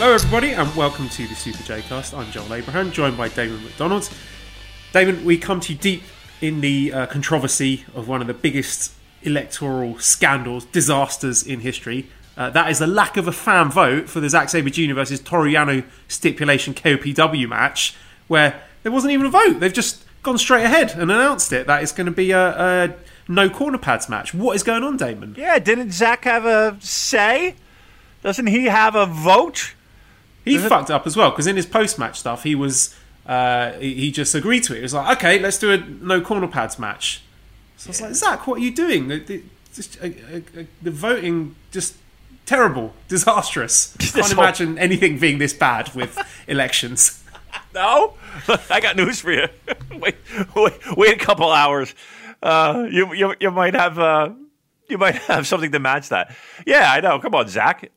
Hello, everybody, and welcome to the Super J Cast. I'm Joel Abraham, joined by Damon McDonald. Damon, we come to you deep in the uh, controversy of one of the biggest electoral scandals, disasters in history. Uh, that is the lack of a fan vote for the Zack Sabre Jr. versus Toru Yano stipulation KOPW match, where there wasn't even a vote. They've just gone straight ahead and announced it. That it's going to be a, a no corner pads match. What is going on, Damon? Yeah, didn't Zack have a say? Doesn't he have a vote? He fucked up as well because in his post match stuff, he was uh, he he just agreed to it. He was like, "Okay, let's do a no corner pads match." So I was like, "Zack, what are you doing? The, the, just, uh, uh, uh, the voting just terrible, disastrous. This Can't whole- imagine anything being this bad with elections." No, I got news for you. wait, wait, wait a couple hours. Uh, you, you, you might have, uh, you might have something to match that. Yeah, I know. Come on, Zack.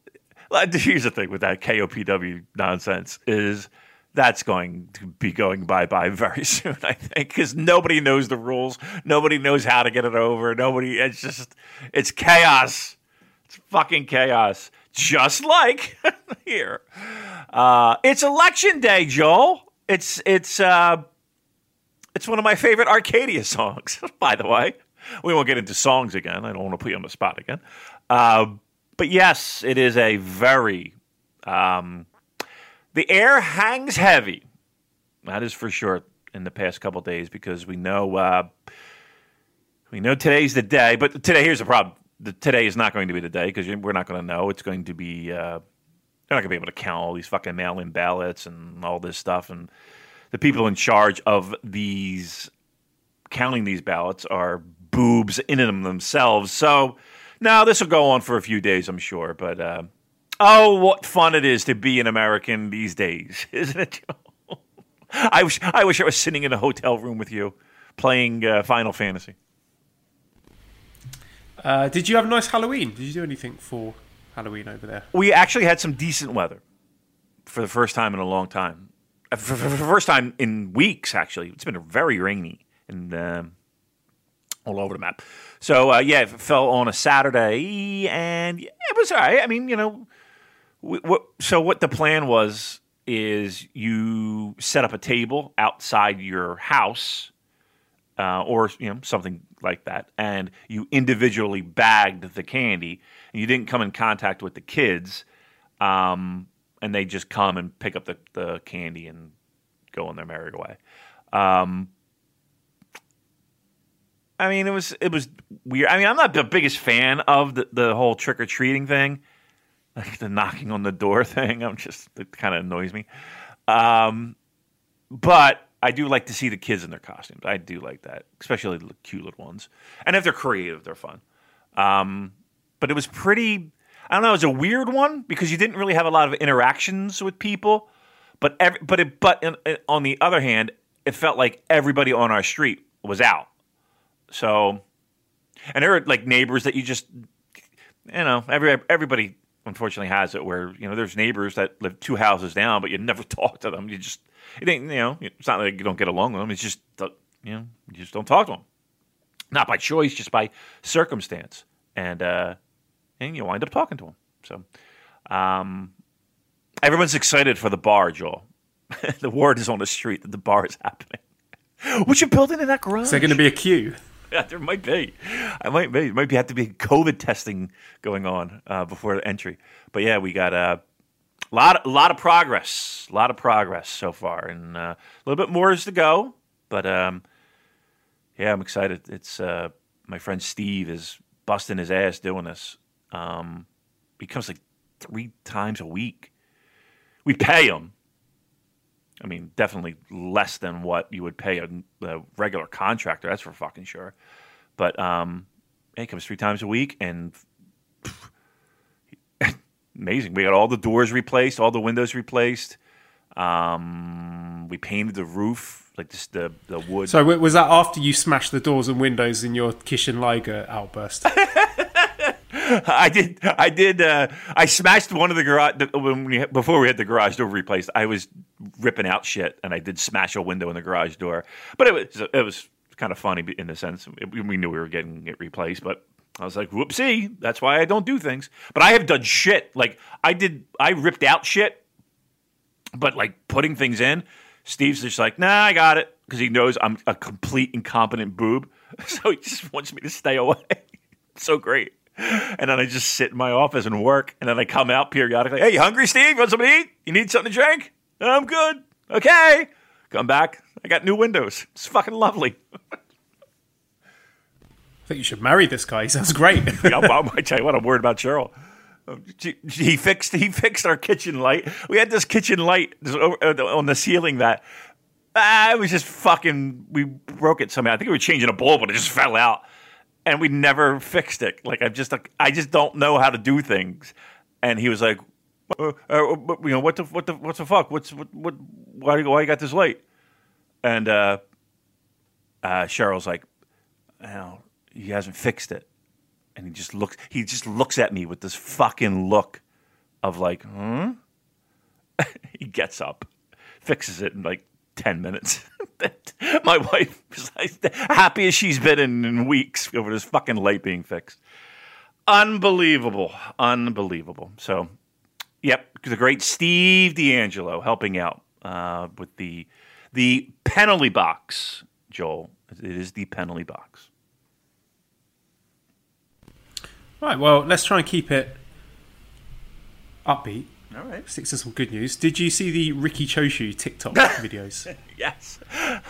Here's the thing with that KOPW nonsense is that's going to be going bye bye very soon. I think because nobody knows the rules, nobody knows how to get it over. Nobody. It's just it's chaos. It's fucking chaos. Just like here. Uh, it's election day, Joel. It's it's uh, it's one of my favorite Arcadia songs. By the way, we won't get into songs again. I don't want to put you on the spot again. Uh, but yes, it is a very um, the air hangs heavy. That is for sure. In the past couple days, because we know uh, we know today's the day. But today, here's the problem: the, today is not going to be the day because we're not going to know. It's going to be uh, they're not going to be able to count all these fucking mail-in ballots and all this stuff. And the people in charge of these counting these ballots are boobs in them themselves. So now this will go on for a few days, I'm sure. But uh, oh, what fun it is to be an American these days, isn't it? I wish I wish I was sitting in a hotel room with you playing uh, Final Fantasy. Uh, did you have a nice Halloween? Did you do anything for Halloween over there? We actually had some decent weather for the first time in a long time. Uh, For, for- for the first time in weeks, actually. It's been very rainy and um, all over the map. So, uh, yeah, it fell on a Saturday, and it was all right. I mean, you know, what, so what the plan was is you set up a table outside your house uh, or you know something like that, and you individually bagged the candy. And you didn't come in contact with the kids, um, and they just come and pick up the, the candy and go on their merry way. Um, I mean, it was it was weird. I mean, I'm not the biggest fan of the, the whole trick or treating thing, like the knocking on the door thing. I'm just it kind of annoys me. Um, but I do like to see the kids in their costumes. I do like that, especially the cute little ones. And if they're creative, they're fun. Um, but it was pretty. I don't know. It was a weird one because you didn't really have a lot of interactions with people. But every, but it, but in, in- on the other hand, it felt like everybody on our street was out. So, and there are like neighbors that you just, you know, every everybody unfortunately has it where you know there's neighbors that live two houses down, but you never talk to them. You just you know it's not like you don't get along with them. It's just you know you just don't talk to them, not by choice, just by circumstance, and uh, and you wind up talking to them. So, um, everyone's excited for the bar, Joel. the word is on the street that the bar is happening. What you building in that garage? Is there going to be a queue? Yeah, there might be. I might be. There might be have to be COVID testing going on uh, before the entry. But yeah, we got a lot, a lot of progress, a lot of progress so far, and uh, a little bit more is to go. But um, yeah, I'm excited. It's uh, my friend Steve is busting his ass doing this. Um, he comes like three times a week. We pay him. I mean, definitely less than what you would pay a, a regular contractor. That's for fucking sure. But um, he comes three times a week, and pff, amazing. We got all the doors replaced, all the windows replaced. Um, we painted the roof, like just the the wood. So was that after you smashed the doors and windows in your Kishin Liger outburst? I did. I did. Uh, I smashed one of the garage when we, before we had the garage door replaced. I was ripping out shit, and I did smash a window in the garage door. But it was it was kind of funny in the sense we knew we were getting it replaced, but. I was like, whoopsie, that's why I don't do things. But I have done shit. Like, I did, I ripped out shit, but like putting things in, Steve's just like, nah, I got it. Because he knows I'm a complete incompetent boob. So he just wants me to stay away. so great. And then I just sit in my office and work. And then I come out periodically. Hey, you hungry, Steve? You want something to eat? You need something to drink? I'm good. Okay. Come back. I got new windows. It's fucking lovely. I think you should marry this guy. He sounds great. yeah, I might tell you what, I'm worried about Cheryl. She- He fixed he fixed our kitchen light. We had this kitchen light on the ceiling that ah, it was just fucking. We broke it somehow. I think we were changing a bulb, but it just fell out, and we never fixed it. Like I just like, I just don't know how to do things. And he was like, uh, uh, you know, what the what the what the fuck? What's what what why why you got this light? And uh, uh, Cheryl's like, oh, he hasn't fixed it and he just looks he just looks at me with this fucking look of like hmm he gets up fixes it in like 10 minutes. My wife is like happy as she's been in, in weeks over this fucking light being fixed. Unbelievable. Unbelievable. So yep the great steve d'angelo helping out uh, with the the penalty box joel. It is the penalty box. Right, well, let's try and keep it upbeat. All right Stick to some good news. Did you see the Riki Choshu TikTok videos? Yes.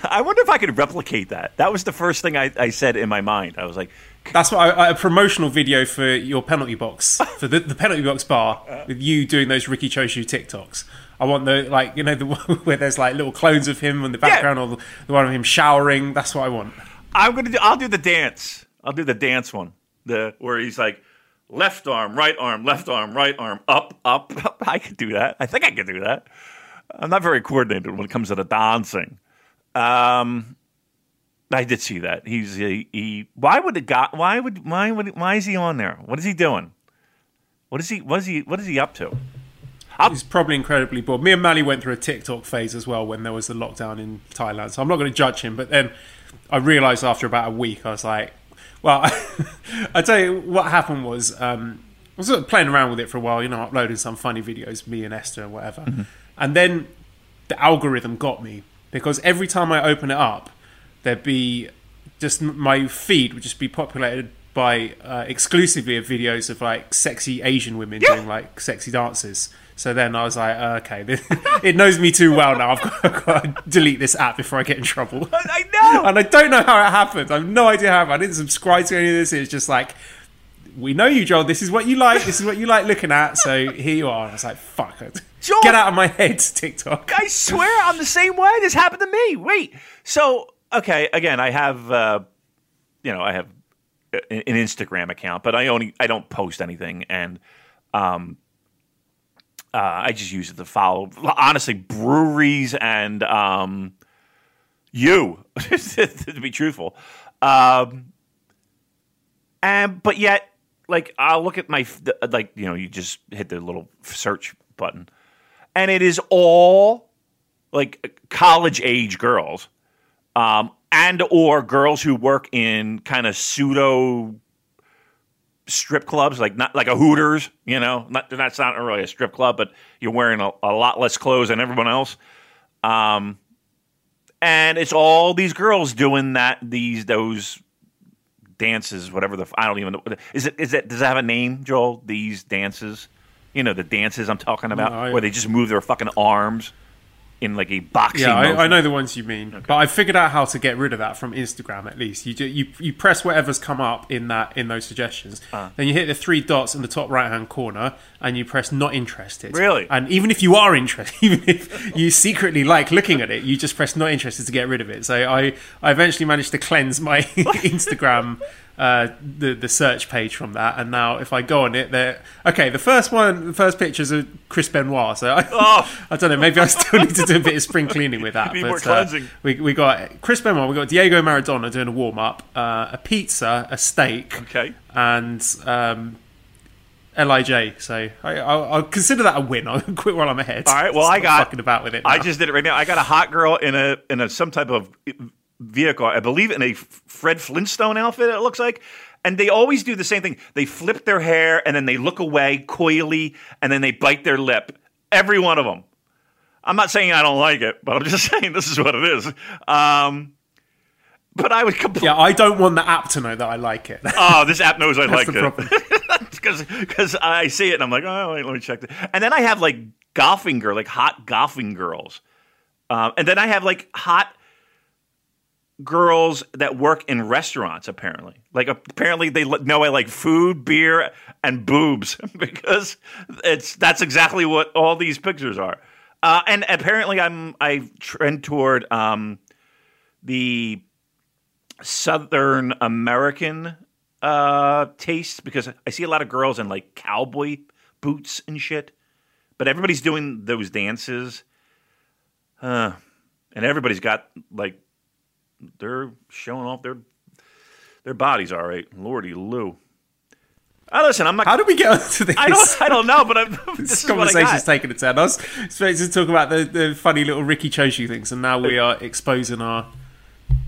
I wonder if I could replicate that. That was the first thing I, I said in my mind. I was like, That's what I, a promotional video for your penalty box for the, the penalty box bar uh. with you doing those Riki Choshu TikToks. I want the like you know the one where there's like little clones of him in the background or the, the one of him showering. That's what I want. I'm gonna do. I'll do the dance. I'll do the dance one. The where he's like, left arm, right arm, left arm, right arm, up, up. up. I could do that. I think I could do that. I'm not very coordinated when it comes to the dancing. Um, I did see that. He's he. he why would the guy? Why would why would why is he on there? What is he doing? What is he? What is he? What is he up to? He's probably incredibly bored. Me and Mally went through a TikTok phase as well when there was the lockdown in Thailand. So I'm not going to judge him. But then I realised after about a week, I was like, well, I tell you what happened was um, I was sort of playing around with it for a while, you know, uploading some funny videos, me and Esther and whatever. And then the algorithm got me because every time I open it up, there'd be just my feed would just be populated by uh, exclusively of videos of like sexy Asian women doing like sexy dances. So then I was like, uh, okay, this, it knows me too well now. I've got, I've got to delete this app before I get in trouble. I know. and I don't know how it happened. I have no idea how happened. I didn't subscribe to any of this. It's just like, we know you, Joel. This is what you like. This is what you like looking at. So here you are. And I was like, fuck it. Joel- Get out of my head, TikTok. I swear I'm the same way. This happened to me. Wait. So, okay, again, I have uh you know, I have an an Instagram account, but I only I don't post anything and um uh, I just use it to follow honestly breweries and um you to be truthful. Um and but yet like I'll look at my like you know you just hit the little search button, and it is all like college age girls, um, and or girls who work in kind of pseudo strip clubs, like not like a Hooters, you know, not that's not really a strip club, but you're wearing a, a lot less clothes than everyone else. Um, and it's all these girls doing that these those dances, whatever the I don't even know. Is it is it does it have a name, Joel? These dances, you know, the dances I'm talking about, where they just move their fucking arms in like a boxing. Yeah, I, I know the ones you mean, but I figured out how to get rid of that from Instagram. At least you do, you you press whatever's come up in that in those suggestions, Uh. then you hit the three dots in the top right hand corner, and you press not interested. Really? And even if you are interested, even if you secretly like looking at it, you just press not interested to get rid of it. So I I eventually managed to cleanse my Instagram. Uh, the the search page from that, and now if I go on it, there. Okay, the first one, the first pictures of Chris Benoit. So I, Oh. I don't know. Maybe I still need to do a bit of spring cleaning with that. But, uh, we we got Chris Benoit. We got Diego Maradona doing a warm up, uh, a pizza, a steak, Okay. and um, Lij. So I, I'll, I'll consider that a win. I'll quit while I'm ahead. All right. Well, I got fucking about with it. I just did it right now. I got a hot girl in a in a some type of vehicle. I believe in a Fred Flintstone outfit. It looks like. And they always do the same thing. They flip their hair and then they look away coyly and then they bite their lip. Every one of them. I'm not saying I don't like it, but I'm just saying this is what it is. Um, but I would completely. yeah, I don't want the app to know that I like it. Oh, this app knows I That's like the it because I see it and I'm like, oh, wait, let me check it. And then I have like golfing girl, like hot golfing girls, um, and then I have like hot girls that work in restaurants. Apparently, like apparently they know I like food, beer, and boobs because it's that's exactly what all these pictures are. Uh, and apparently, I'm I trend toward um, the Southern American uh, taste because I see a lot of girls in like cowboy boots and shit, but everybody's doing those dances, uh, and everybody's got like they're showing off their their bodies. All right, Lordy Lou. Uh, listen, I'm not. How did we get onto this? I don't. I don't know, but I'm, this This is what I conversation's taken a turn. I was supposed to talk about the, the funny little Riki Choshu things, and now we are exposing our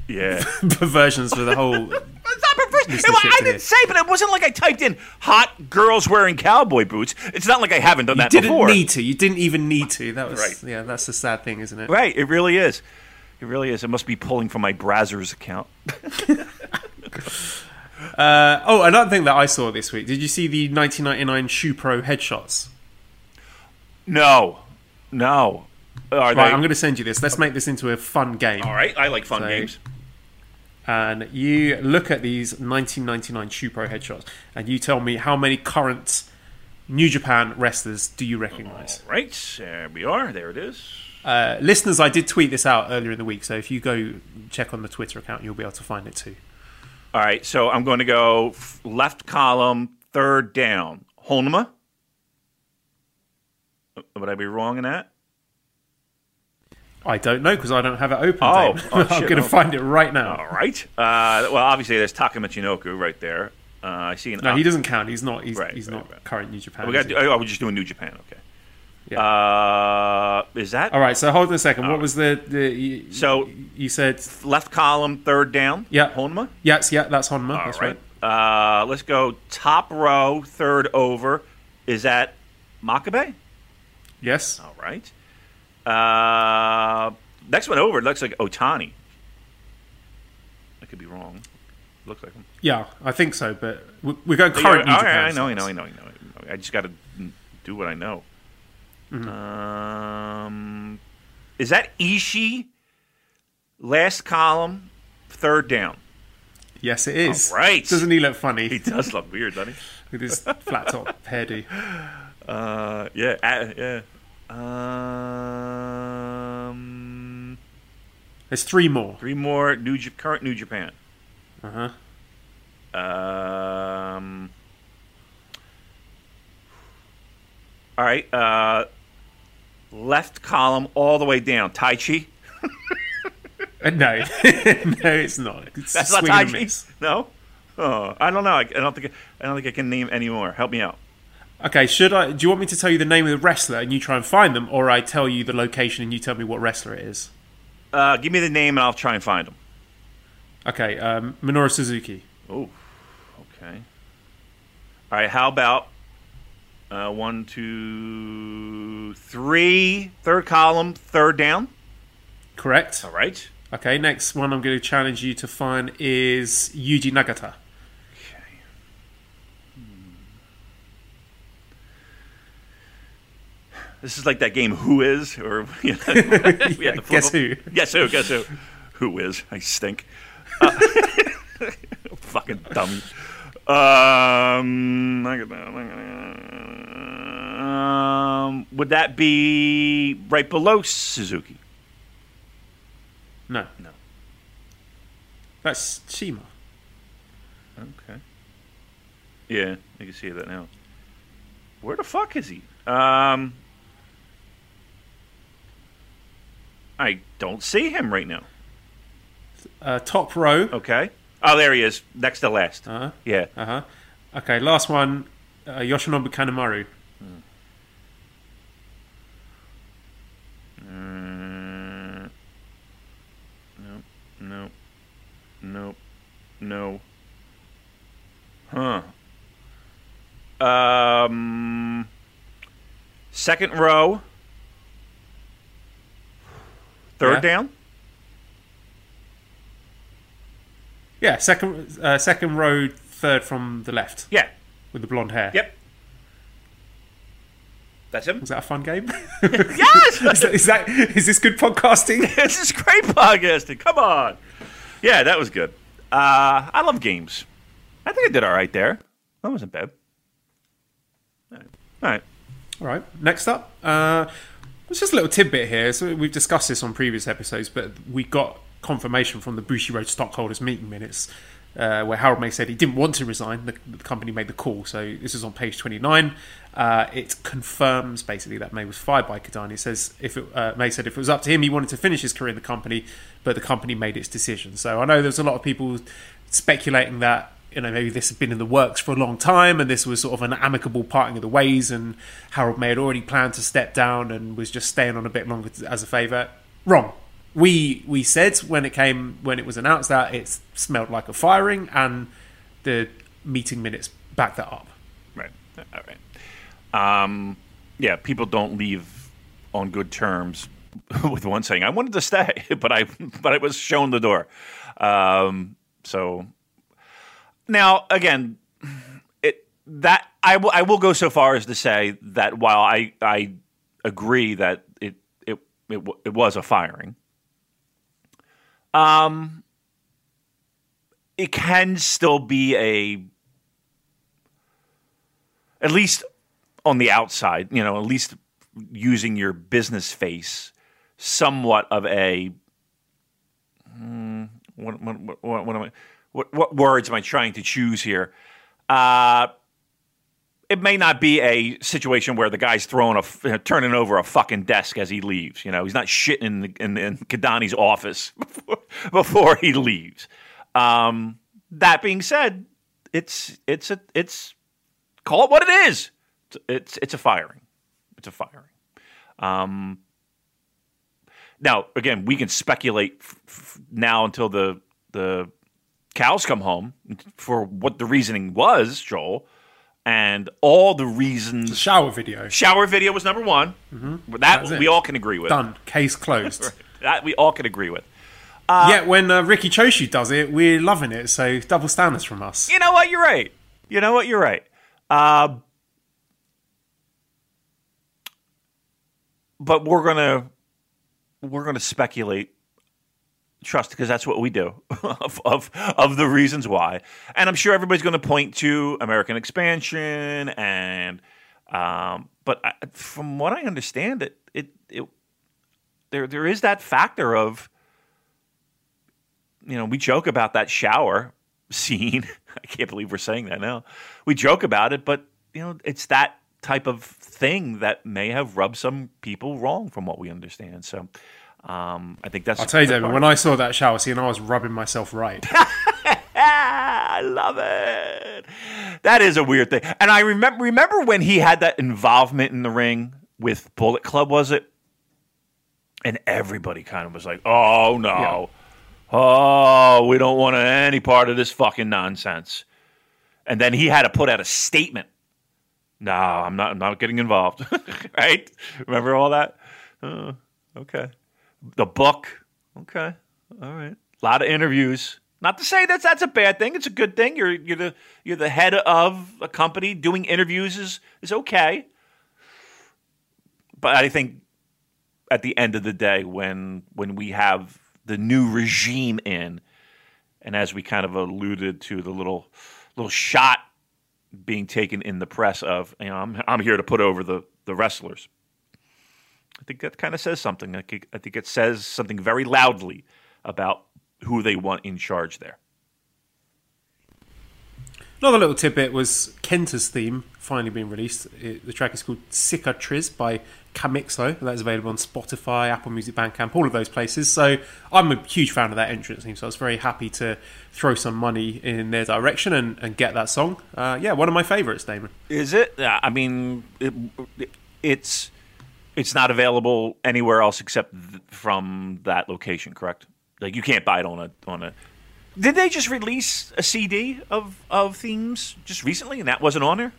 Yeah. perversions for the whole. It's not perverse. It- shit I didn't say, but it wasn't like I typed in hot girls wearing cowboy boots. It's not like I haven't done You that didn't before. need to. You didn't even need to. That was Right. yeah. That's the sad thing, isn't it? Right, it really is. It really is. It must be pulling from my Brazzers account. Uh, oh, another thing that I saw this week. Did you see the 1999 Shupro headshots? No, no. Are Right, they? I'm going to send you this. Let's make this into a fun game. All right, I like fun So- games. And you look at these 1999 Shupro headshots, and you tell me how many current New Japan wrestlers do you recognize? All right, there we are. There it is. Uh, listeners, I did tweet this out earlier in the week, so if you go check on the Twitter account, you'll be able to find it too. All right, so I'm going to go left column, third down. Honma. Uh, Would I be wrong in that? I don't know because I don't have it open. Oh, oh, I'm going to oh. find it right now. All right. Uh, well, obviously, there's Taka Michinoku right there. Uh, I see an. No, he doesn't count. He's not. He's, Right, he's right, not right. current New Japan. We got. Oh, we're just doing New Japan. Okay. Yeah. Uh, is that All right. So hold on a second. All what right. was the? the you, So- you said left column, third down? Yeah. Honma. yes, yeah. That's Honma. All that's right. right. Uh, let's go top row, third over. Is that Makabe? Yes. All right. Uh, next one over looks like Otani. I could be wrong. Looks like him. Yeah, I think so. But we- we're going current all I know, I know. I know, I know. I just got to do what I know. Mm-hmm. Um, is that Ishii? Last column, third down. Yes, it is. All right. Doesn't he look funny He does look weird, doesn't he? with his flat top hairdo? Uh, yeah, uh, yeah. Um, There's three more. three more New J- current New Japan. Uh huh. Um, all right. Uh, left column all the way down. Taichi. No, no, it's not. It's That's not Taichi. No. Oh, I don't know. I, I don't think I don't think I can name any more. Help me out. Okay, should I? Do you want me to tell you the name of the wrestler and you try and find them, or I tell you the location and you tell me what wrestler it is? Uh, give me the name and I'll try and find them. Okay, um, Minoru Suzuki. Oh, okay. All right. How about uh, one, two, three, third column, third down. Correct. All right. Okay, next one I'm going to challenge you to find is Yuji Nagata. Okay. This is like that game Who Is or you know, we had to flip guess who? Guess who? Guess who? Who is? I stink. Uh, fucking dummy. Um, um, would that be right below Suzuki? No. No. That's Shima. Okay. Yeah, I can see that now. Where the fuck is he? Um, I don't see him right now. Uh, top row. Okay. Oh, there he is, next to last. Uh-huh. Yeah. Uh huh. Okay, last one. Uh, Yoshinobu Kanemaru. Mm, no, no, no, no. Huh. Um, second row. Third Yeah. down. Yeah, second uh, second row, third from the left Yeah. with the blonde hair. Yep. That's him. Was that a fun game? yes. is, that, is that is this good podcasting? this is great podcasting. Come on. Yeah, that was good. Uh, I love games. I think I did all right there. That wasn't bad. All right. All right. Next up, uh, it's just a little tidbit here. So we've discussed this on previous episodes, but we got confirmation from the Bushiroad stockholders meeting minutes uh, where Harold Meij said he didn't want to resign. The, the company made the call. So this is on page 29. Uh, it confirms basically that Meij was fired by Kidani. It says if it, uh, Meij said if it was up to him, he wanted to finish his career in the company, but the company made its decision. So I know there's a lot of people speculating that you know maybe this had been in the works for a long time and this was sort of an amicable parting of the ways and Harold Meij had already planned to step down and was just staying on a bit longer as a favour. Wrong. We we said when it came when it was announced that it smelled like a firing and the meeting minutes backed that up. Right. All right. Um, yeah, people don't leave on good terms with one saying, "I wanted to stay," but I but I was shown the door. Um, so now again, it that I will I will go so far as to say that while I I agree that it it it, it was a firing, um, it can still be a at least on the outside, you know, at least using your business face, somewhat of a hmm, what, what, what, what am I? What, what words am I trying to choose here? Uh, it may not be a situation where the guy's throwing a f- uh, turning over a fucking desk as he leaves. You know, he's not shitting in in, in Kidani's office before, before he leaves. Um, that being said, it's it's a it's call it what it is. It's it's, it's a firing. It's a firing. Um, now, again, we can speculate f- f- now until the the cows come home for what the reasoning was, Joel, and all the reasons. Shower video. Shower video was number one. That That's it. we all can agree with. Done. Case closed. That we all can agree with. Uh, Yet when uh, Riki Choshu does it, we're loving it. So double standards from us. You know what? You're right. You know what? You're right. Uh, but we're gonna we're gonna speculate. Trust, because that's what we do of, of of the reasons why, and I'm sure everybody's going to point to American expansion and, um, but I, from what I understand, it it it there there is that factor of you know, we joke about that shower scene. I can't believe we're saying that now. We joke about it, but you know, it's that type of thing that may have rubbed some people wrong, from what we understand. So, um, I think that's. I'll tell you, David, when I saw that shower scene, I was rubbing myself right. I love it. That is a weird thing. And I remember remember when he had that involvement in the ring with Bullet Club, was it? And everybody kind of was like, "Oh no, Yeah. oh, we don't want any part of this fucking nonsense." And then he had to put out a statement. No, I'm not. I'm not getting involved. right? Remember all that? Uh, okay. The book. Okay. All right. A lot of interviews. Not to say that that's a bad thing. It's a good thing. You're you're the you're the head of a company. Doing interviews is is okay. But I think at the end of the day, when when we have the new regime in, and as we kind of alluded to, the little little shot being taken in the press of, you know, I'm I'm here to put over the the wrestlers. I think that kind of says something. I think, it says something very loudly about who they want in charge there. Another little tidbit was Kenta's theme finally being released. It, the track is called Cicatriz by Camixo. That is available on Spotify, Apple Music, Bandcamp, all of those places. So I'm a huge fan of that entrance theme. So I was very happy to throw some money in their direction and, and get that song. Uh, yeah, one of my favourites, Damon. Is it? Yeah, I mean, it, it's it's not available anywhere else except th- from that location, correct? Like you can't buy it on a on a. Did they just release a CD of of themes just recently, and that wasn't on there?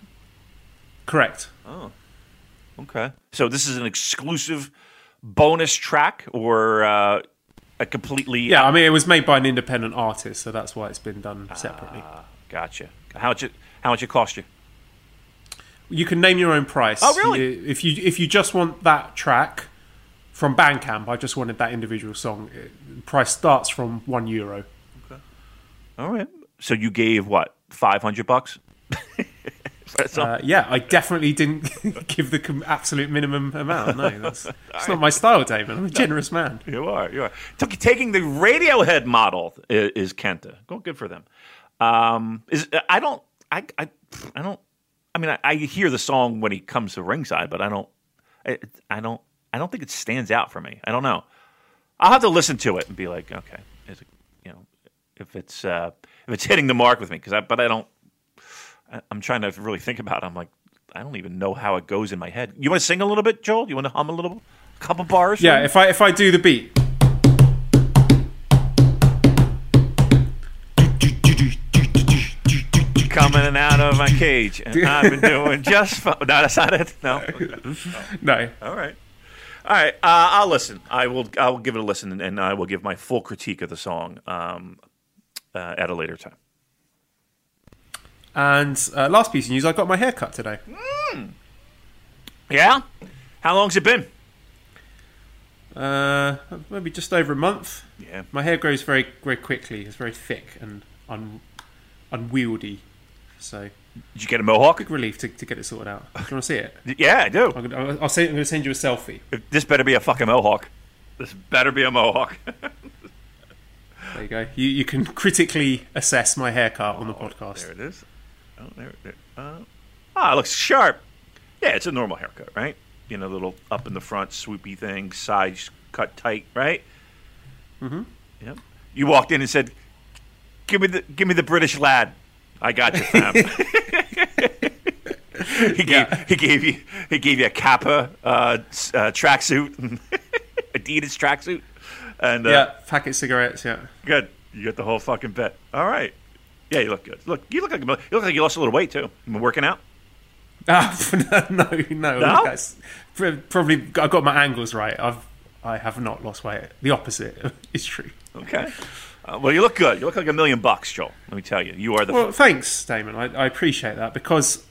Correct. Oh, okay, so this is an exclusive bonus track or uh, a completely Yeah, I mean, it was made by an independent artist, so that's why it's been done separately. Gotcha. How much it how much it cost you? You can name your own price. Oh, really? You- If you if you just want that track from Bandcamp, I just wanted that individual song. It, price starts from one euro. Okay. All right. So you gave what five hundred bucks? For that song? Uh, yeah, I definitely didn't give the com- absolute minimum amount. No, that's it's not my style, Damon. I'm a generous man. You are. You are. Took- Taking the Radiohead model is, is Kenta. Go good for them. Um, is I don't. I. I. I don't. I mean, I, I hear the song when he comes to ringside, but I don't. I, I don't. I don't think it stands out for me. I don't know. I'll have to listen to it and be like, okay, it, you know, if it's uh, if it's hitting the mark with me, because I. But I don't. I, I'm trying to really think about it. I'm like, I don't even know how it goes in my head. You want to sing a little bit, Joel? You want to hum a little, a couple bars? Yeah, if I if I do the beat. Coming out of my cage, and I've been doing just fine. No, that's not it. No. No, All right. All right. Uh, I'll listen. I will. I will give it a listen, and, and I will give my full critique of the song um, uh, at a later time. and uh, last piece of news: I got my hair cut today. Yeah. How long's it been? Uh, maybe just over a month. Yeah. My hair grows very very quickly. It's very thick and un- unwieldy. So Did you get a mohawk? big relief to, to get it sorted out. Do you want to see it? Yeah, I do. I'm gonna, I'll, say, I'm going to send you a selfie. This better be a fucking mohawk. This better be a mohawk. There you go. You, you can critically assess my haircut on the podcast. There it is. Oh, there, there. Uh, ah, it looks sharp. Yeah, it's a normal haircut, right? You know, little up in the front, swoopy thing, sides cut tight, right? Mm-hmm. Yep. You walked in and said, "Give me the, give me the British lad." I got you, fam. he gave he gave you he gave you a Kappa uh, uh, tracksuit, Adidas tracksuit, and uh, Yeah, packet cigarettes. Yeah. Good. You get the whole fucking bit. All right. Yeah, you look good. Look, you look like you look like you lost a little weight too. You been working out? Ah, no, no, no. No? That's probably I got my angles right. I've I have not lost weight. The opposite is true. Okay. Uh, well, you look good. You look like a million bucks, Joel. Let me tell you, you are the. Well, thanks, Damon. I, I appreciate that because,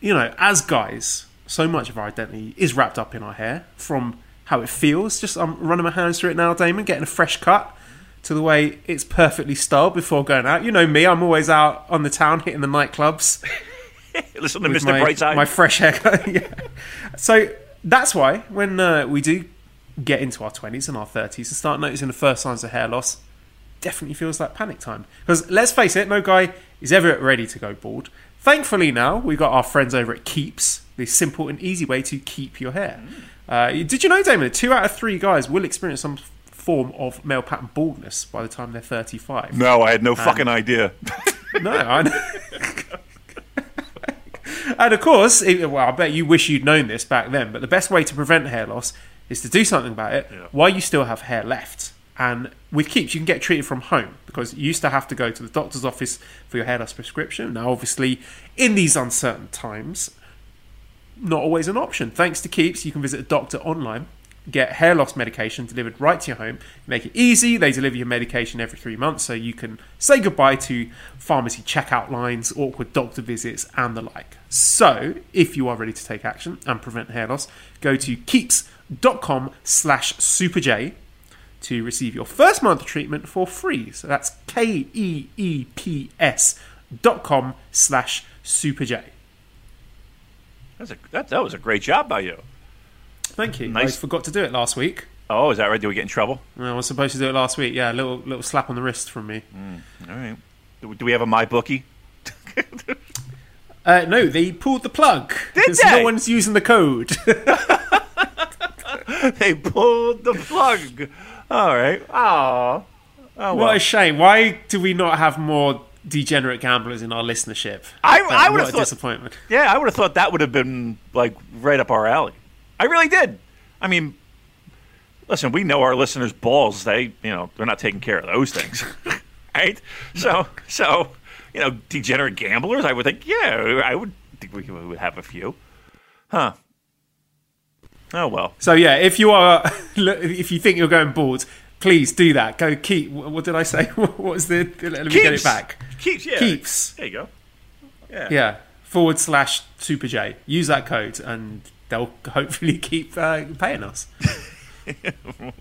you know, as guys, so much of our identity is wrapped up in our hair from how it feels. Just I'm running my hands through it now, Damon, getting a fresh cut to the way it's perfectly styled before going out. You know me, I'm always out on the town hitting the nightclubs. listen to Mr. my, Brightside. my fresh haircut. yeah. So that's why when uh, we do get into our 20s and our 30s and start noticing the first signs of hair loss, definitely feels like panic time. Because let's face it, no guy is ever ready to go bald. Thankfully, now we've got our friends over at Keeps, the simple and easy way to keep your hair. Uh, did you know, Damon, two out of three guys will experience some form of male pattern baldness by the time they're 35. No, I had no fucking idea. No, I and of course, it, well, I bet you wish you'd known this back then. But the best way to prevent hair loss is to do something about it while you still have hair left. And with Keeps, you can get treated from home because you used to have to go to the doctor's office for your hair loss prescription. Now, obviously, in these uncertain times, not always an option. Thanks to Keeps, you can visit a doctor online, get hair loss medication delivered right to your home, make it easy. They deliver your medication every three months, so you can say goodbye to pharmacy checkout lines, awkward doctor visits, and the like. So, if you are ready to take action and prevent hair loss, go to keeps.com slash superj to receive your first month of treatment for free. So that's K E E P S dot com slash superj. That's a, that, that was a great job by you. Thank you. Nice. I forgot to do it last week. Oh, is that right? Did we get in trouble? I was supposed to do it last week. Yeah, a little little slap on the wrist from me. All right. Do, do we have a my bookie? Uh, no, they pulled the plug. Did they? No one's using the code. they pulled the plug. All right. Oh. Oh what a shame. Why do we not have more degenerate gamblers in our listenership? I- I what would've a thought- disappointment. Yeah, I would have thought that would have been like right up our alley. I really did. I mean, listen, we know our listeners' balls. They, you know, they're not taking care of those things, right? So, so, you know, degenerate gamblers. I would think, yeah, I would think we would have a few, huh? Oh well. So yeah, if you are, if you think you're going bald, please do that. Go keep. What did I say? What was the? Let me get it back. Keeps. Yeah. Keeps. There you go. Yeah. Yeah. Forward slash super J. Use that code, and they'll hopefully keep uh, paying us.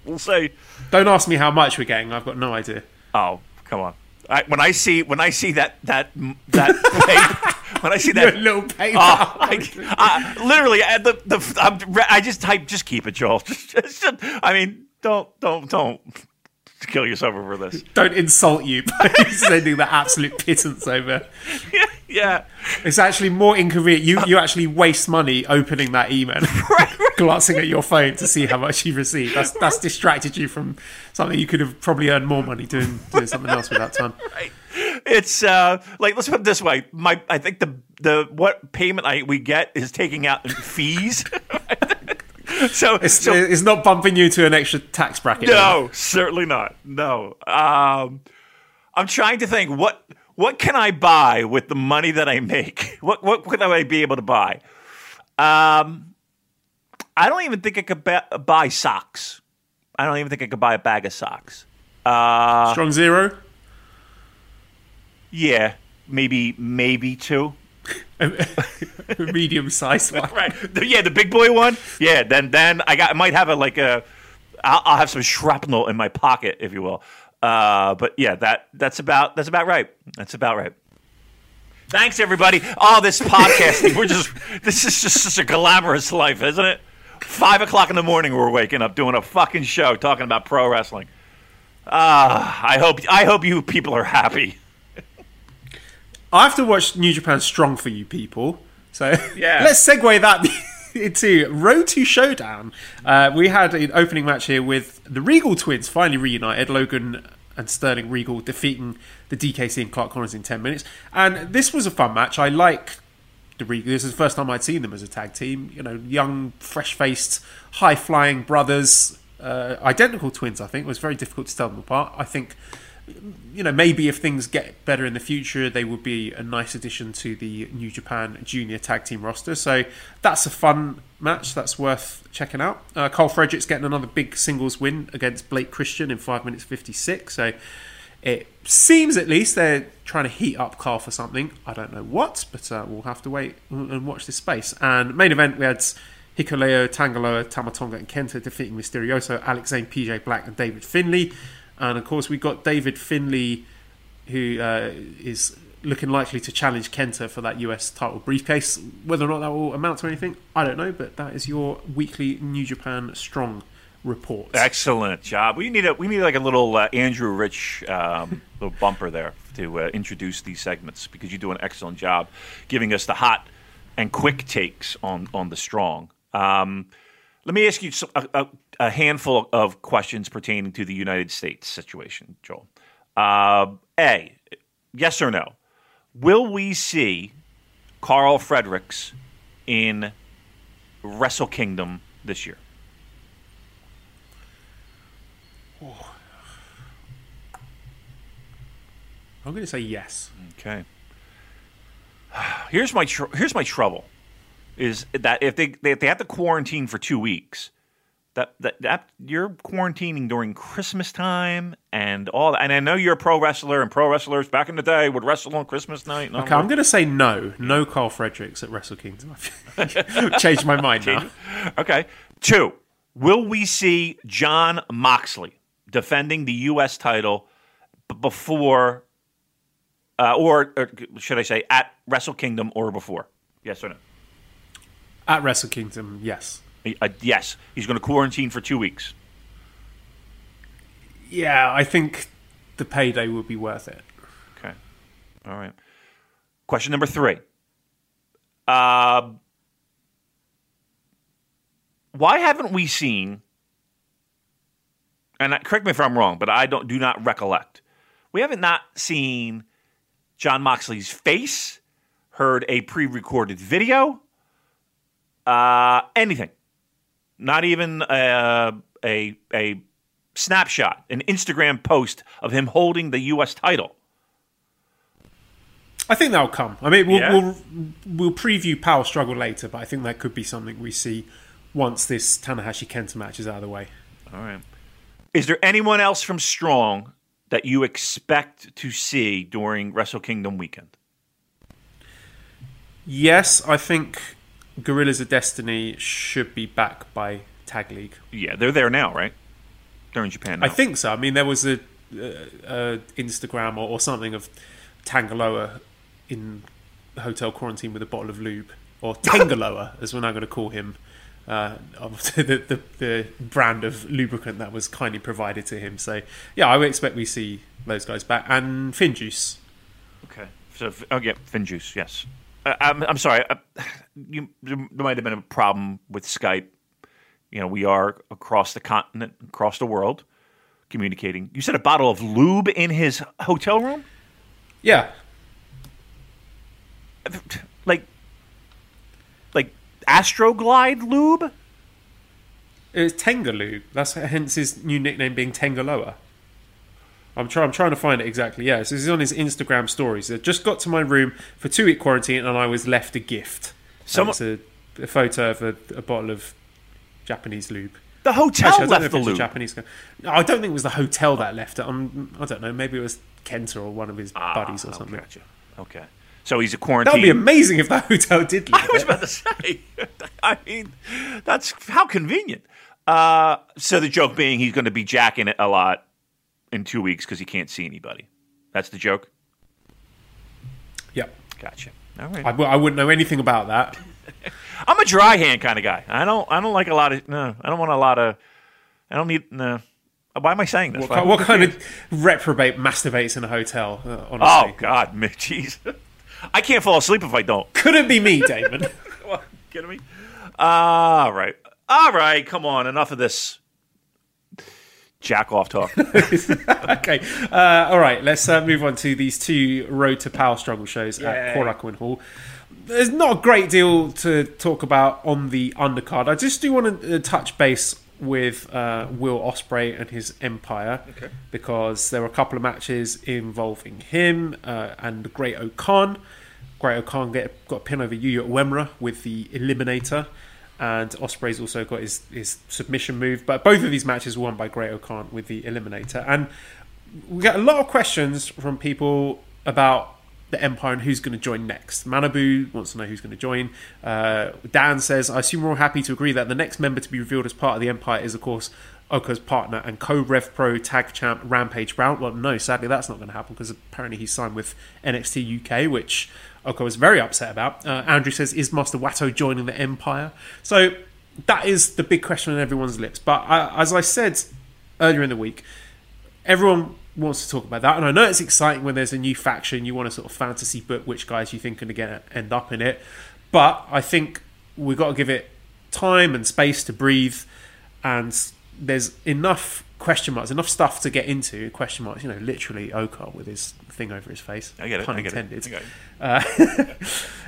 We'll say. Don't ask me how much we're getting. I've got no idea. Oh, come on. I, when I see when I see that that that pay, when I see that little ah, paper. Oh, I, I, ah, literally, I, the, the, I'm, I just type, just keep it, Joel. Just, just, I mean, don't, don't, don't kill yourself over this. Don't insult you by sending that absolute pittance over. Yeah, yeah. It's actually more inconvenient. You you actually waste money opening that email, glancing at your phone to see how much you've received. That's that's distracted you from something you could have probably earned more money doing doing something else with that time. Right. It's uh, like let's put it this way. My, I think the the what payment I we get is taking out fees. so, It's, so it's not bumping you to an extra tax bracket. No, certainly not. No. Um, I'm trying to think what what can I buy with the money that I make? What what could I be able to buy? Um, I don't even think I could ba- buy socks. I don't even think I could buy a bag of socks. Uh, Strong zero. yeah, maybe maybe two. medium sized one. Right. Yeah, the big boy one. Yeah. Then then I got I might have a like a I'll, I'll have some shrapnel in my pocket, if you will. Uh, but yeah, that that's about that's about right. That's about right. Thanks everybody. Oh, this podcasting. we're just this is just such a glamorous life, isn't it? Five o'clock in the morning, we're waking up doing a fucking show talking about pro wrestling. Ah, I hope I hope you people are happy. I have to watch New Japan Strong for you people. So Yeah. let's segue that into Road to Showdown. Uh, we had an opening match here with the Riegel twins finally reunited. Logan and Sterling Riegel defeating the DKC and Clark Connors in 10 minutes. And this was a fun match. I like the Riegel. This is the first time I'd seen them as a tag team. You know, young, fresh faced, high flying brothers. Uh, identical twins, I think. It was very difficult to tell them apart. I think you know, maybe if things get better in the future, they would be a nice addition to the New Japan Junior Tag Team roster. So that's a fun match. That's worth checking out. Uh, Karl Fredericks getting another big singles win against Blake Christian in five minutes fifty six. So it seems at least they're trying to heat up Karl for something. I don't know what, but uh, we'll have to wait and watch this space. And main event we had. Hikuleo, Tanga Loa, Tamatonga, and Kenta defeating Misterioso, Alex Zayne, PJ Black, and David Finlay. And of course, we've got David Finlay, who uh, is looking likely to challenge Kenta for that US title briefcase. Whether or not that will amount to anything, I don't know. But that is your weekly New Japan Strong report. Excellent job. We need a we need like a little uh, Andrew Rich um, little bumper there to uh, introduce these segments because you do an excellent job giving us the hot and quick takes on on the strong. Um, Let me ask you a, a, a handful of questions pertaining to the United States situation, Joel. Uh, a, yes or no? Will we see Karl Fredericks in Wrestle Kingdom this year? I'm going to say yes. Okay. Here's my tr- here's my trouble, is that if they, they if they have to quarantine for two weeks, that, that that you're quarantining during Christmas time and all that. And I know you're a pro wrestler, and pro wrestlers back in the day would wrestle on Christmas night. Okay, I'm going to say no. No Karl Fredericks at Wrestle Kingdom. I've changed my mind now. Okay. Two. Will we see Jon Moxley defending the U.S. title before, uh, or, or should I say, at Wrestle Kingdom or before? Yes or no? At Wrestle Kingdom, yes. Uh, yes, he's going to quarantine for two weeks. Yeah, I think the payday would be worth it. Okay. All right. Question number three. Uh, why haven't we seen? And correct me if I'm wrong, but I don't do not recollect. We haven't not seen Jon Moxley's face, heard a pre-recorded video, uh, anything. Not even a, a a snapshot, an Instagram post of him holding the U.S. title. I think that'll come. I mean, we'll, Yeah? we'll we'll preview Power Struggle later, but I think that could be something we see once this Tanahashi Kenta match is out of the way. All right. Is there anyone else from Strong that you expect to see during Wrestle Kingdom weekend? Yes, I think Guerrillas of Destiny should be back by Tag League. Yeah, they're there now, right? They're in Japan now. I think so. I mean, there was a, a, a Instagram or, or something of Tanga Loa in hotel quarantine with a bottle of lube, or Tangaloa, as we're now going to call him, uh, of the, the, the brand of lubricant that was kindly provided to him. So, yeah, I would expect we see those guys back and Finjuice. Okay. So, oh yeah, Finjuice, yes. Uh, I'm, I'm sorry. Uh, you, there might have been a problem with Skype. You know, we are across the continent, across the world, communicating. You said a bottle of lube in his hotel room? Yeah, Like, like Astroglide lube? it's Tengaloo. That's hence his new nickname being Tengaloa. I'm trying. I'm trying to find it exactly. Yeah, so this is on his Instagram stories. I just got to my room for two week quarantine, and I was left a gift. Someone- a, a photo of a, a bottle of Japanese lube. The hotel Actually, left the lube. Japanese. No, I don't think it was the hotel that left it. Um, I don't know. Maybe it was Kenta or one of his buddies or Ah, something. Gotcha. Okay. So he's a quarantine. That'd be amazing if the hotel did. Leave I was it. about to say. I mean, that's how convenient. Uh, so the joke being he's going to be jacking it a lot in two weeks because he can't see anybody. That's the joke. Yep. Gotcha. All right. I, I wouldn't know anything about that. I'm a dry hand kind of guy. I don't. I don't like a lot of. No, I don't want a lot of. I don't need. No. Why am I saying this? What, Why- what kind of reprobate masturbates in a hotel? Uh, Oh God, jeez. I can't fall asleep if I don't. couldn't be me, Damon. What, kidding me? All right. All right. Come on. Enough of this jack off talk. okay. Uh, all right. Let's uh, move on to these two Road to Power Struggle shows at Yay. Korakuen Hall. There's not a great deal to talk about on the undercard. I just do want to uh, touch base with uh, Will Ospreay and his Empire because there were a couple of matches involving him uh, and Great-O-Khan. Great Okan get, got a pin over Yuya Uemura with the Eliminator. And Ospreay's also got his, his submission move. But both of these matches were won by Great-O-Khan with the Eliminator. And we get a lot of questions from people about the Empire and who's going to join next. Manabu wants to know who's going to join. Uh, Dan says, I assume we're all happy to agree that the next member to be revealed as part of the Empire is, of course, Oka's partner and co Rev Pro tag champ Rampage Brown. Well, no, sadly, that's not going to happen because apparently he signed with NXT UK, which Oka was very upset about. Uh, Andrew says, Is Master Wato joining the Empire? So that is the big question on everyone's lips. But I, as I said earlier in the week, everyone wants to talk about that, and I know it's exciting when there's a new faction. You want to sort of fantasy book which guys you think are going to end up in it, but I think we've got to give it time and space to breathe, and there's enough question marks, enough stuff to get into. Question marks, you know, literally Okar with his thing over his face. I get it. Pun I get intended. it. I get it. Uh,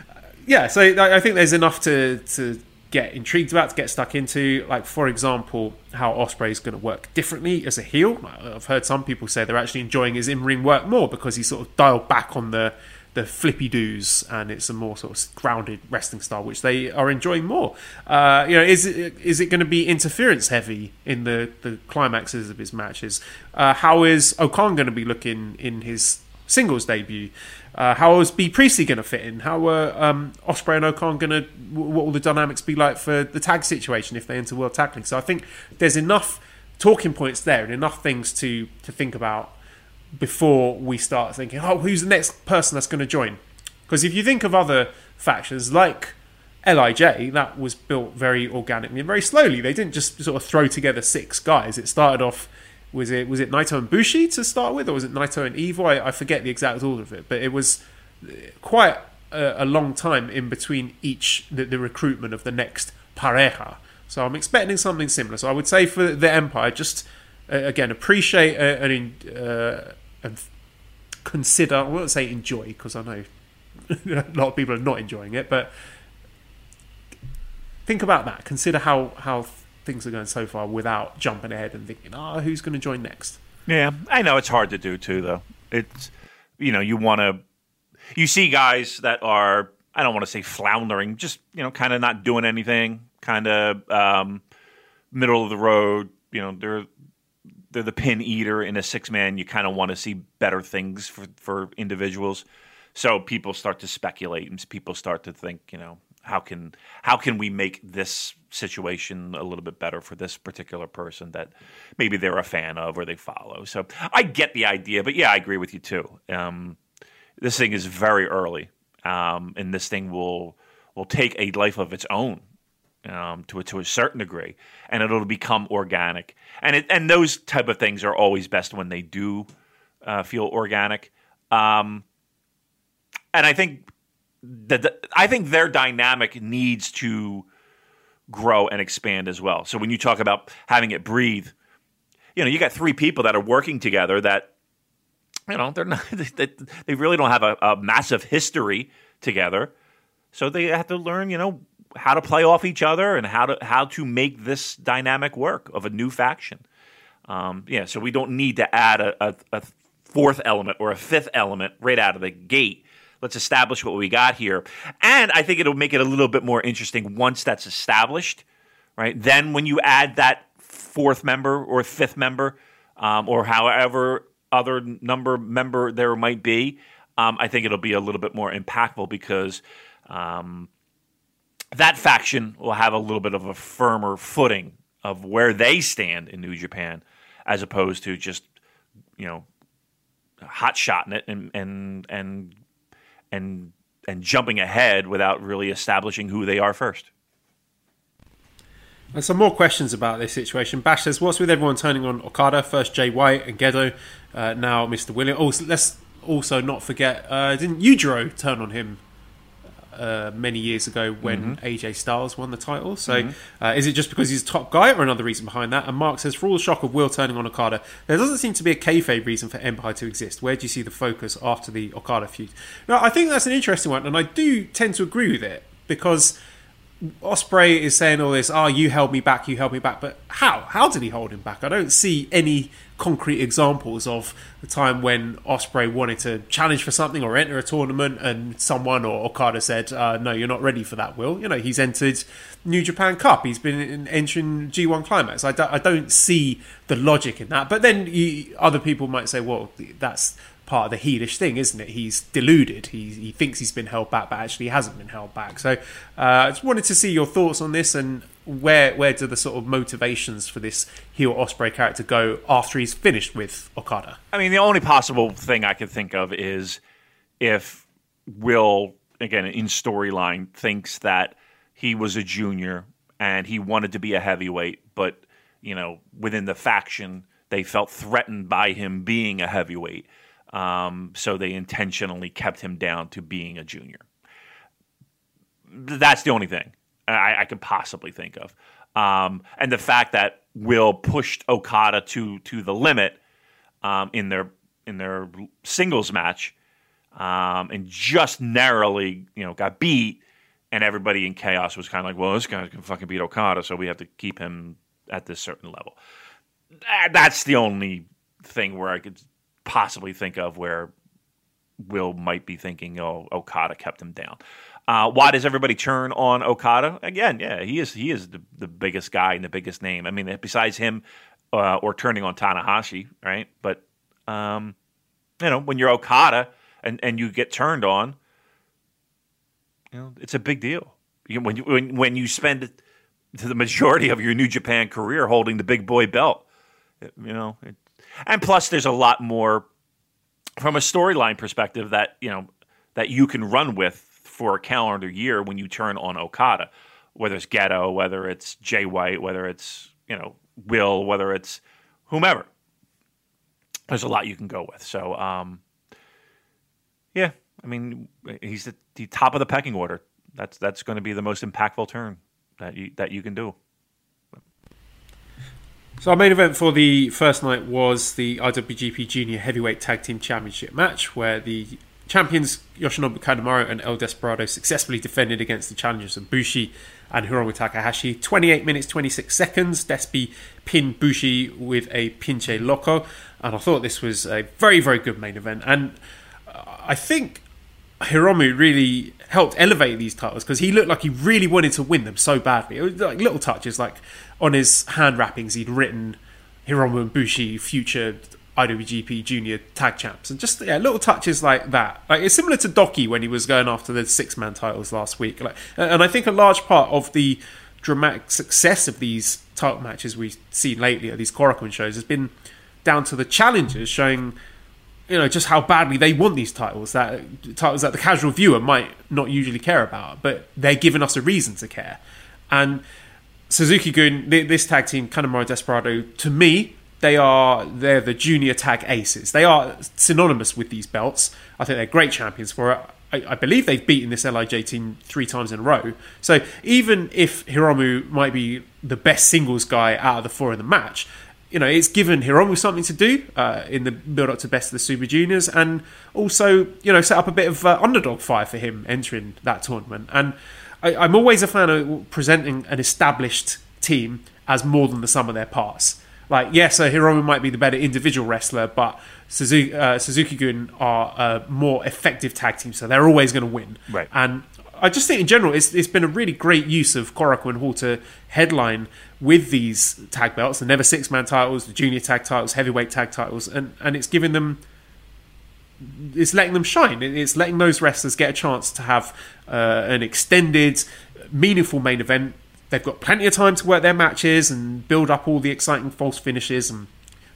yeah, so I I think there's enough to to get intrigued about, to get stuck into. Like for example, how Ospreay is going to work differently as a heel. I've heard some people say they're actually enjoying his in-ring work more because he's sort of dialed back on the the flippy doos and it's a more sort of grounded wrestling style which they are enjoying more uh, you know is it is it going to be interference heavy in the the climaxes of his matches uh, how is O-Khan going to be looking in his singles debut uh, how is Bea Priestley going to fit in? How are um, Ospreay and O-Khan going to? What will the dynamics be like for the tag situation if they enter World Tag League? So I think there's enough talking points there and enough things to to think about before we start thinking, oh, who's the next person that's going to join? Because if you think of other factions like LIJ, that was built very organically and very slowly. They didn't just sort of throw together six guys. It started off was it was it Naito and Bushi to start with, or was it Naito and Evil? I, I forget the exact order of it, but it was quite a, a long time in between each the, the recruitment of the next pareja. So I'm expecting something similar. So I would say for the Empire, just uh, again appreciate uh, and uh, and consider. I won't say enjoy because I know a lot of people are not enjoying it, but think about that. Consider how how things are going so far without jumping ahead and thinking, oh, who's going to join next? Yeah, I know it's hard to do too, though. It's you know you want to you see guys that are I don't want to say floundering, just you know kind of not doing anything, kind of um, middle of the road. You know they're they're the pin eater in a six man. You kind of want to see better things for for individuals. So people start to speculate and people start to think, you know, how can how can we make this situation a little bit better for this particular person that maybe they're a fan of or they follow. So I get the idea, but yeah, I agree with you too. Um, this thing is very early, um, and this thing will will take a life of its own um, to a, to a certain degree, and it'll become organic. And it, and those type of things are always best when they do uh, feel organic. Um, and I think that I think their dynamic needs to grow and expand as well. So when you talk about having it breathe, you know, you got three people that are working together that, you know, they're not, they, they really don't have a, a massive history together. So they have to learn, you know, how to play off each other and how to how to make this dynamic work of a new faction. Um, yeah, so we don't need to add a, a, a fourth element or a fifth element right out of the gate Let's establish what we got here. And I think it'll make it a little bit more interesting once that's established, right? Then when you add that fourth member or fifth member, um, or however other number member there might be, um, I think it'll be a little bit more impactful because um, that faction will have a little bit of a firmer footing of where they stand in New Japan, as opposed to just you know hot shotting it and and and and and jumping ahead without really establishing who they are first. And some more questions about this situation. Bash says, "What's with everyone turning on Okada? First Jay White and Gedo, uh, now Mr. William. Also, let's also not forget, uh, didn't Yujiro turn on him uh, many years ago when mm-hmm. AJ Styles won the title. So, mm-hmm. uh, is it just because he's a top guy, or another reason behind that? And Mark says, for all the shock of Will turning on Okada, there doesn't seem to be a kayfabe reason for Empire to exist. Where do you see the focus after the Okada feud? Now, I think that's an interesting one, and I do tend to agree with it because. Ospreay is saying all this. Oh, you held me back. You held me back. But how? How did he hold him back? I don't see any concrete examples of the time when Ospreay wanted to challenge for something or enter a tournament, and someone or Okada said, uh, "No, you're not ready for that." Will you know he's entered New Japan Cup? He's been in, entering G1 Climax. I don't, I don't see the logic in that. But then other people might say, "Well, that's." part of the heelish thing, isn't it? He's deluded. He, he thinks he's been held back, but actually he hasn't been held back. So uh, I just wanted to see your thoughts on this and where where do the sort of motivations for this heel Ospreay character go after he's finished with Okada? I mean, the only possible thing I could think of is if Will again in storyline thinks that he was a junior and he wanted to be a heavyweight, but you know within the faction they felt threatened by him being a heavyweight, um, so they intentionally kept him down to being a junior. That's the only thing. I, I could possibly think of. Um, and the fact that Will pushed Okada to to the limit um, in their in their singles match, um, and just narrowly, you know, got beat, and everybody in chaos was kind of like, "Well, this guy can fucking beat Okada, so we have to keep him at this certain level." That's the only thing where I could possibly think of where Will might be thinking, "Oh, Okada kept him down." Uh, why does everybody turn on Okada again? Yeah, he is he is the, the biggest guy and the biggest name. I mean, besides him, uh, or turning on Tanahashi, right? But um, you know, when you're Okada and, and you get turned on, you know, it's a big deal. You, when you when, when you spend the majority of your New Japan career holding the big boy belt, you know, it, and plus there's a lot more from a storyline perspective that you know that you can run with for a calendar year when you turn on Okada, whether it's Gedo, whether it's Jay White, whether it's you know Will, whether it's whomever. There's a lot you can go with. So, um, yeah, I mean, he's the, the top of the pecking order. That's that's going to be the most impactful turn that you that you can do. So our main event for the first night was the IWGP Junior Heavyweight Tag Team Championship match, where the Champions Yoshinobu Kanemaru and El Desperado successfully defended against the challengers of Bushi and Hiromu Takahashi. 28 minutes 26 seconds. Despi pinned Bushi with a pinche loco, and I thought this was a very very good main event. And uh, I think Hiromu really helped elevate these titles because he looked like he really wanted to win them so badly. It was like little touches, like on his hand wrappings, he'd written Hiromu and Bushi future IWGP Junior Tag Champs, and just yeah, little touches like that. Like it's similar to Douki when he was going after the six man titles last week. Like, and I think a large part of the dramatic success of these title matches we've seen lately at these Korakuen shows has been down to the challengers showing, you know, just how badly they want these titles. That titles that the casual viewer might not usually care about, but they're giving us a reason to care. And Suzuki Gun, this tag team, Kanemaru Desperado, to me they are they're the junior tag aces. They are synonymous with these belts. I think they're great champions for it. I, I believe they've beaten this LIJ team three times in a row. So even if Hiromu might be the best singles guy out of the four in the match, you know, it's given Hiromu something to do uh, in the build up to Best of the Super Juniors, and also, you know, set up a bit of uh, underdog fire for him entering that tournament. And I, I'm always a fan of presenting an established team as more than the sum of their parts. Like, yes, so Hiromu might be the better individual wrestler, but Suzuki, uh, Gun are a more effective tag team, so they're always going to win. Right. And I just think in general, it's, it's been a really great use of Korakuen Hall to headline with these tag belts, the Never Six Man titles, the Junior Tag titles, Heavyweight Tag titles, and, and it's giving them it's letting them shine. It's letting those wrestlers get a chance to have uh, an extended, meaningful main event they've got plenty of time to work their matches and build up all the exciting false finishes and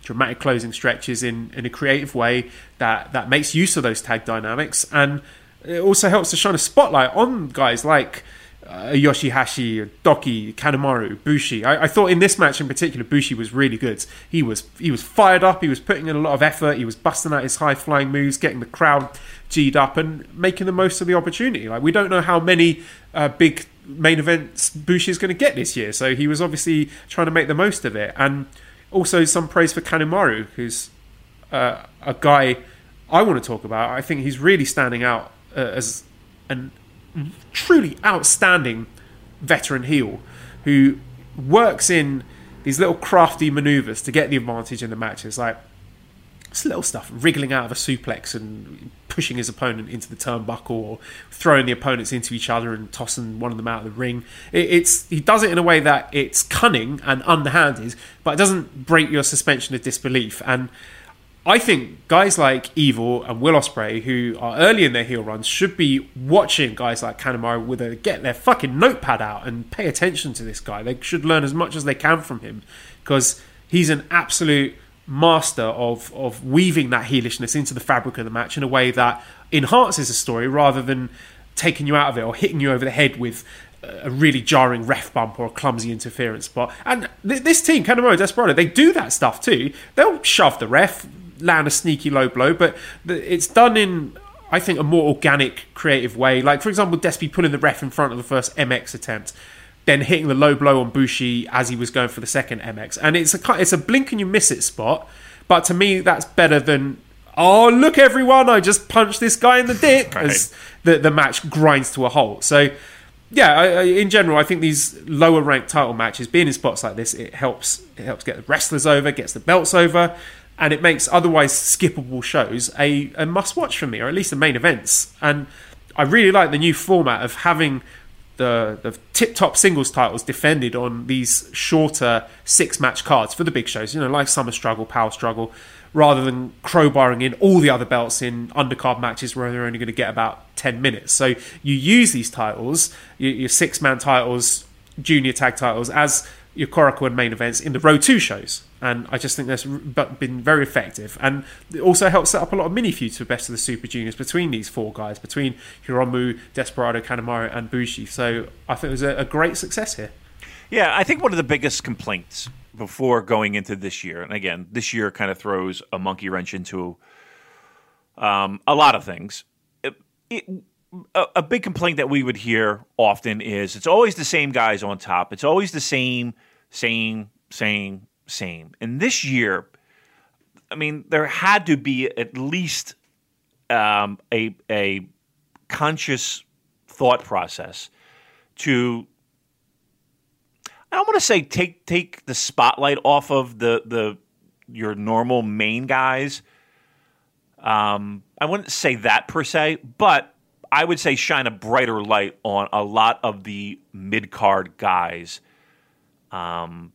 dramatic closing stretches in, in a creative way that, that makes use of those tag dynamics. And it also helps to shine a spotlight on guys like uh, Yoshihashi, Douki, Kanemaru, Bushi. I, I, thought in this match in particular, Bushi was really good. He was he was fired up. He was putting in a lot of effort. He was busting out his high flying moves, getting the crowd g'd up, and making the most of the opportunity. Like we don't know how many uh, big main events Bushi is going to get this year. So he was obviously trying to make the most of it. And also some praise for Kanemaru, who's uh, a guy I want to talk about. I think he's really standing out uh, as a truly outstanding veteran heel who works in these little crafty maneuvers to get the advantage in the matches. Like it's little stuff, wriggling out of a suplex and pushing his opponent into the turnbuckle, or throwing the opponents into each other and tossing one of them out of the ring. It, it's he does it in a way that it's cunning and underhanded, but it doesn't break your suspension of disbelief. And I think guys like Evil and Will Ospreay, who are early in their heel runs, should be watching guys like Kanemaru with a get their fucking notepad out and pay attention to this guy. They should learn as much as they can from him because he's an absolute master of of weaving that heelishness into the fabric of the match in a way that enhances the story rather than taking you out of it or hitting you over the head with a really jarring ref bump or a clumsy interference spot. And th- this team, Kanemaru Desperado, they do that stuff too. They'll shove the ref, land a sneaky low blow, but it's done in, I think, a more organic, creative way. Like, for example, Despy pulling the ref in front of the first MX attempt. Then hitting the low blow on Bushi as he was going for the second MX. And it's a it's a blink and you miss it spot, but to me that's better than oh look everyone I just punched this guy in the dick Right. as the the match grinds to a halt. So yeah, I, I, in general, I think these lower ranked title matches, being in spots like this, it helps. It helps get the wrestlers over, gets the belts over, and it makes otherwise skippable shows a, a must watch for me, or at least the main events. And I really like the new format of having the the tip top singles titles defended on these shorter six match cards for the big shows. You know, like Summer Struggle, Power Struggle, rather than crowbarring in all the other belts in undercard matches where they're only going to get about ten minutes. So you use these titles, your, your six man titles, junior tag titles, as your Korakuen main events in the Row Two shows. And I just think that's been very effective, and it also helps set up a lot of mini feuds for Best of the Super Juniors between these four guys, between Hiromu, Desperado, Kanemaru, and Bushi. So I think it was a, a great success here. Yeah, I think one of the biggest complaints before going into this year, and again, this year kind of throws a monkey wrench into um, a lot of things. It, it, a, a big complaint that we would hear often is it's always the same guys on top. It's always the same, same, same, same. And this year, I mean, there had to be at least um, a a conscious thought process to I don't want to say take take the spotlight off of the the your normal main guys. Um, I wouldn't say that per se, but I would say shine a brighter light on a lot of the mid card guys, um,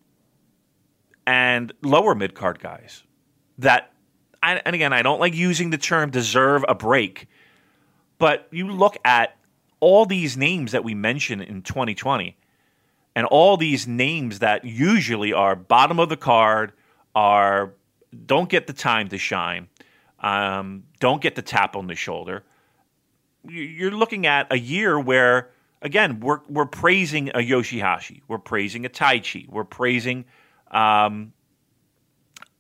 and lower mid card guys. That, and again, I don't like using the term deserve a break, but you look at all these names that we mentioned in 2020 and all these names that usually are bottom of the card are don't get the time to shine um, don't get the tap on the shoulder You- you're looking at a year where again we're, we're praising a yoshihashi. We're praising a taichi we're praising um,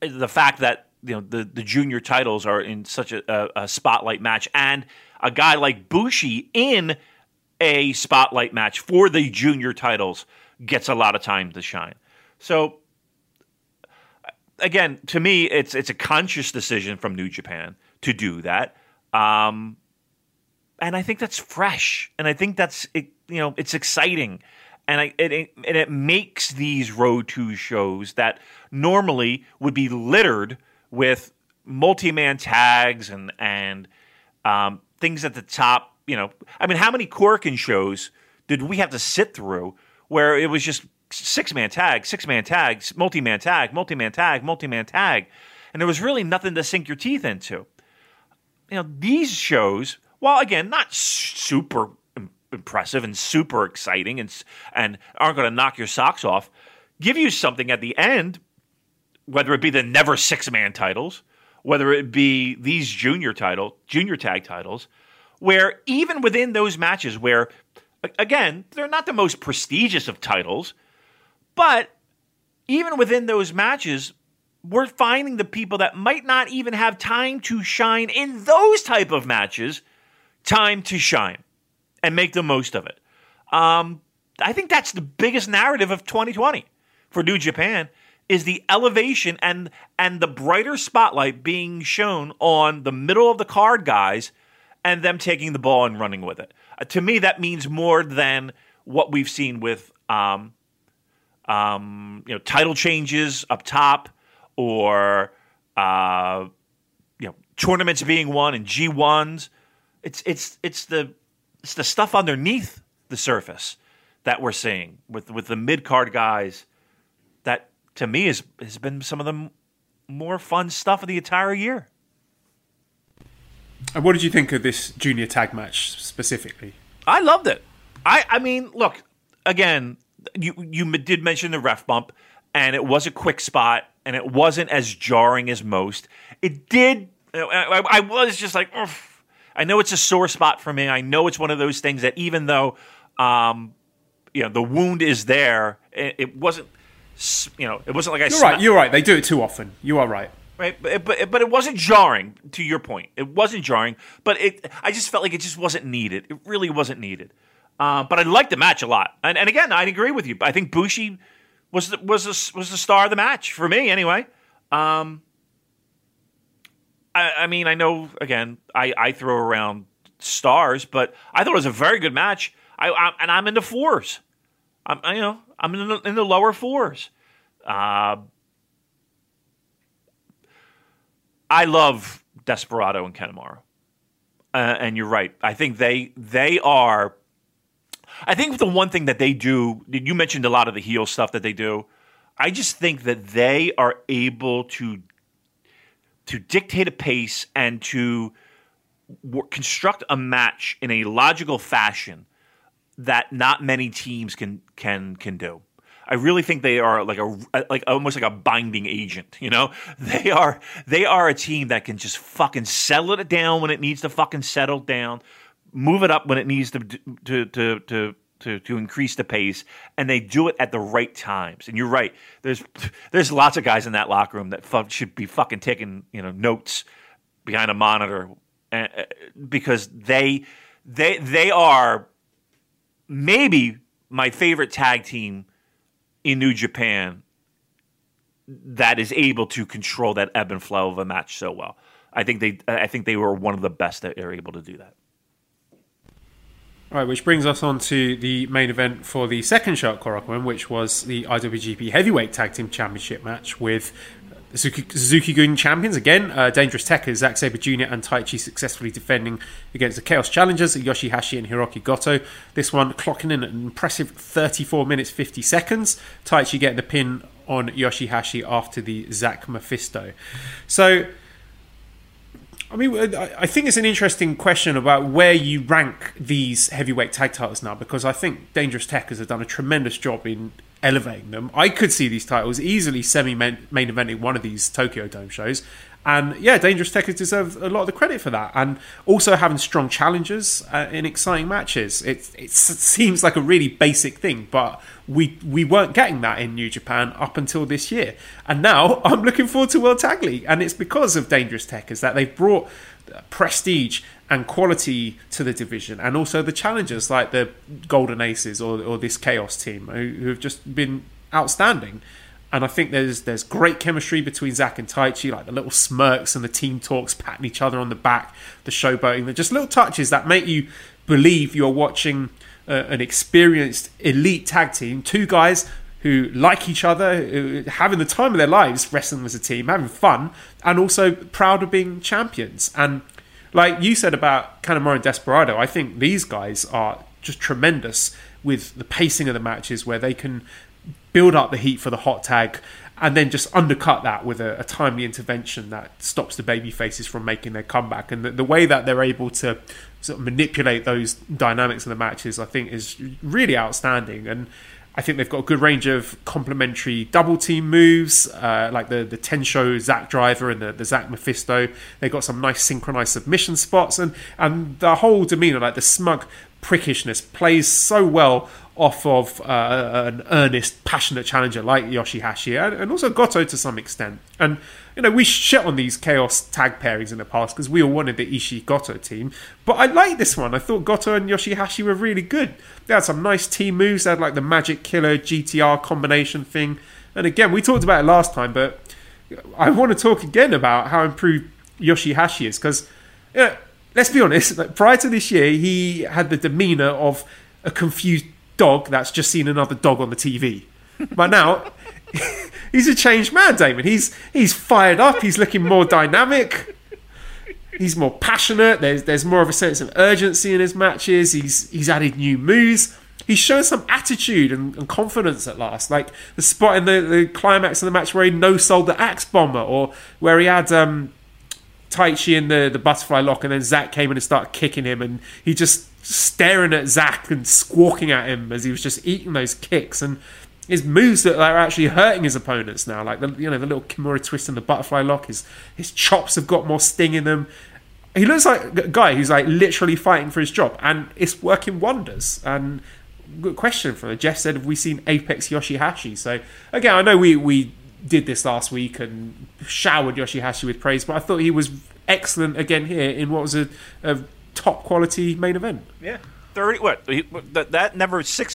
the fact that you know the, the junior titles are in such a, a, a spotlight match. And a guy like bushi in a spotlight match for the junior titles gets a lot of time to shine. So again, to me, it's it's a conscious decision from New Japan to do that, um, and I think that's fresh, and I think that's it, you know it's exciting, and I it, it, and it makes these Road Two shows that normally would be littered with multi-man tags and and um, things at the top. You know, I mean, how many Corkin shows did we have to sit through where it was just six man tag, six man tag, multi man tag, multi man tag, multi man tag, and there was really nothing to sink your teeth into. You know, these shows, while again not super impressive and super exciting and and aren't going to knock your socks off, give you something at the end, whether it be the never six man titles, whether it be these junior title, junior tag titles, where even within those matches where again, they're not the most prestigious of titles, but even within those matches, we're finding the people that might not even have time to shine in those type of matches, time to shine and make the most of it. Um, I think that's the biggest narrative of 2020 for New Japan is the elevation and and the brighter spotlight being shown on the middle of the card guys and them taking the ball and running with it. Uh, to me, that means more than what we've seen with um, um, you know title changes up top or uh, you know tournaments being won and G ones. It's it's it's the it's the stuff underneath the surface that we're seeing with with the mid card guys. That to me is has been some of the m- more fun stuff of the entire year. And what did you think of this junior tag match specifically? I loved it. I I mean, look again. You you did mention the ref bump, and it was a quick spot, and it wasn't as jarring as most. It did. I, I- I was just like, "Oof." I know it's a sore spot for me. I know it's one of those things that even though, um, you know, the wound is there, it, it wasn't. You know, it wasn't like I. You're sma- right. You're right. They do it too often. You are right. right? But, but but it wasn't jarring. To your point, it wasn't jarring. But it, I just felt like it just wasn't needed. It really wasn't needed. Uh, but I liked the match a lot. And, and again, I agree with you. I think Bushi was the, was the, was the star of the match for me anyway. Um, I, I mean, I know again, I, I throw around stars, but I thought it was a very good match. I, I and I'm in the fours. I'm you know I'm in the, in the lower fours. Uh, I love Desperado and Kanemaru, uh, and you're right. I think they they are. I think the one thing that they do, you mentioned a lot of the heel stuff that they do. I just think that they are able to to dictate a pace and to w- construct a match in a logical fashion that not many teams can can can do. I really think they are like a like almost like a binding agent. You know, they are they are a team that can just fucking settle it down when it needs to fucking settle down, move it up when it needs to to to to. To, to increase the pace, and they do it at the right times. And you're right. There's there's lots of guys in that locker room that should be fucking taking you know notes behind a monitor, uh, because they they they are maybe my favorite tag team in New Japan that is able to control that ebb and flow of a match so well. I think they I think they were one of the best that are able to do that. Right, which brings us on to the main event for the second Shark Korakuen, which was the IWGP Heavyweight Tag Team Championship match with Suzuki Gun champions again. Uh, Dangerous Tekkers, Zack Sabre Jr. and Taichi successfully defending against the Chaos Challengers, Yoshihashi and Hiroki Goto. This one clocking in an impressive 34 minutes 50 seconds. Taichi getting the pin on Yoshihashi after the Zack Mephisto. So I mean, uh, I think it's an interesting question about where you rank these heavyweight tag titles now, because I think Dangerous Tekkers have done a tremendous job in elevating them. I could see these titles easily semi main eventing one of these Tokyo Dome shows. And yeah, Dangerous Tekkers deserve a lot of the credit for that. And also having strong challenges uh, in exciting matches. It, it seems like a really basic thing, but we we weren't getting that in New Japan up until this year. And now I'm looking forward to World Tag League. And it's because of Dangerous Tekkers that they've brought prestige and quality to the division, and also the challengers like the Golden Aces or, or this Chaos team who, who have just been outstanding. And I think there's there's great chemistry between Zack and Taichi, like the little smirks and the team talks, patting each other on the back, the showboating, they're just little touches that make you believe you're watching uh, an experienced elite tag team, two guys who like each other, having the time of their lives wrestling as a team, having fun, and also proud of being champions. And like you said about Kanemaru and Desperado, I think these guys are just tremendous with the pacing of the matches where they can build up the heat for the hot tag, and then just undercut that with a, a timely intervention that stops the baby faces from making their comeback. And the, the, way that they're able to sort of manipulate those dynamics of the matches, I think, is really outstanding. And I think they've got a good range of complementary double team moves, uh, like the the Tensho Zack Driver and the, the Zack Mephisto. They've got some nice synchronized submission spots, and and the whole demeanor, like the smug prickishness, plays so well off of uh, an earnest, passionate challenger like Yoshihashi and, also Goto to some extent. And you know, we shit on these chaos tag pairings in the past because we all wanted the Ishii Goto team. But I like this one. I thought Goto and Yoshihashi were really good. They had some nice team moves. They had like the Magic Killer GTR combination thing. And again, we talked about it last time, but I want to talk again about how improved Yoshihashi is because. You know, let's be honest, like, prior to this year, he had the demeanor of a confused dog that's just seen another dog on the TV. But now he's a changed man, Damon. He's he's fired up. He's looking more dynamic. He's more passionate. There's there's more of a sense of urgency in his matches. He's he's added new moves. He's shown some attitude and, and confidence at last. Like the spot in the, the climax of the match where he no sold the axe bomber, or where he had um, Taichi in the, the butterfly lock, and then Zack came in and started kicking him, and he just staring at Zack and squawking at him as he was just eating those kicks and his moves that are actually hurting his opponents now, like the you know the little Kimura twist and the butterfly lock. His his chops have got more sting in them. He looks like a guy who's like literally fighting for his job, and it's working wonders. And good question from Jeff said, "Have we seen Apex Yoshihashi?" So again, I know we we did this last week and showered Yoshihashi with praise, but I thought he was excellent again here in what was a, a top quality main event. Yeah. thirty. What he, that, that never six.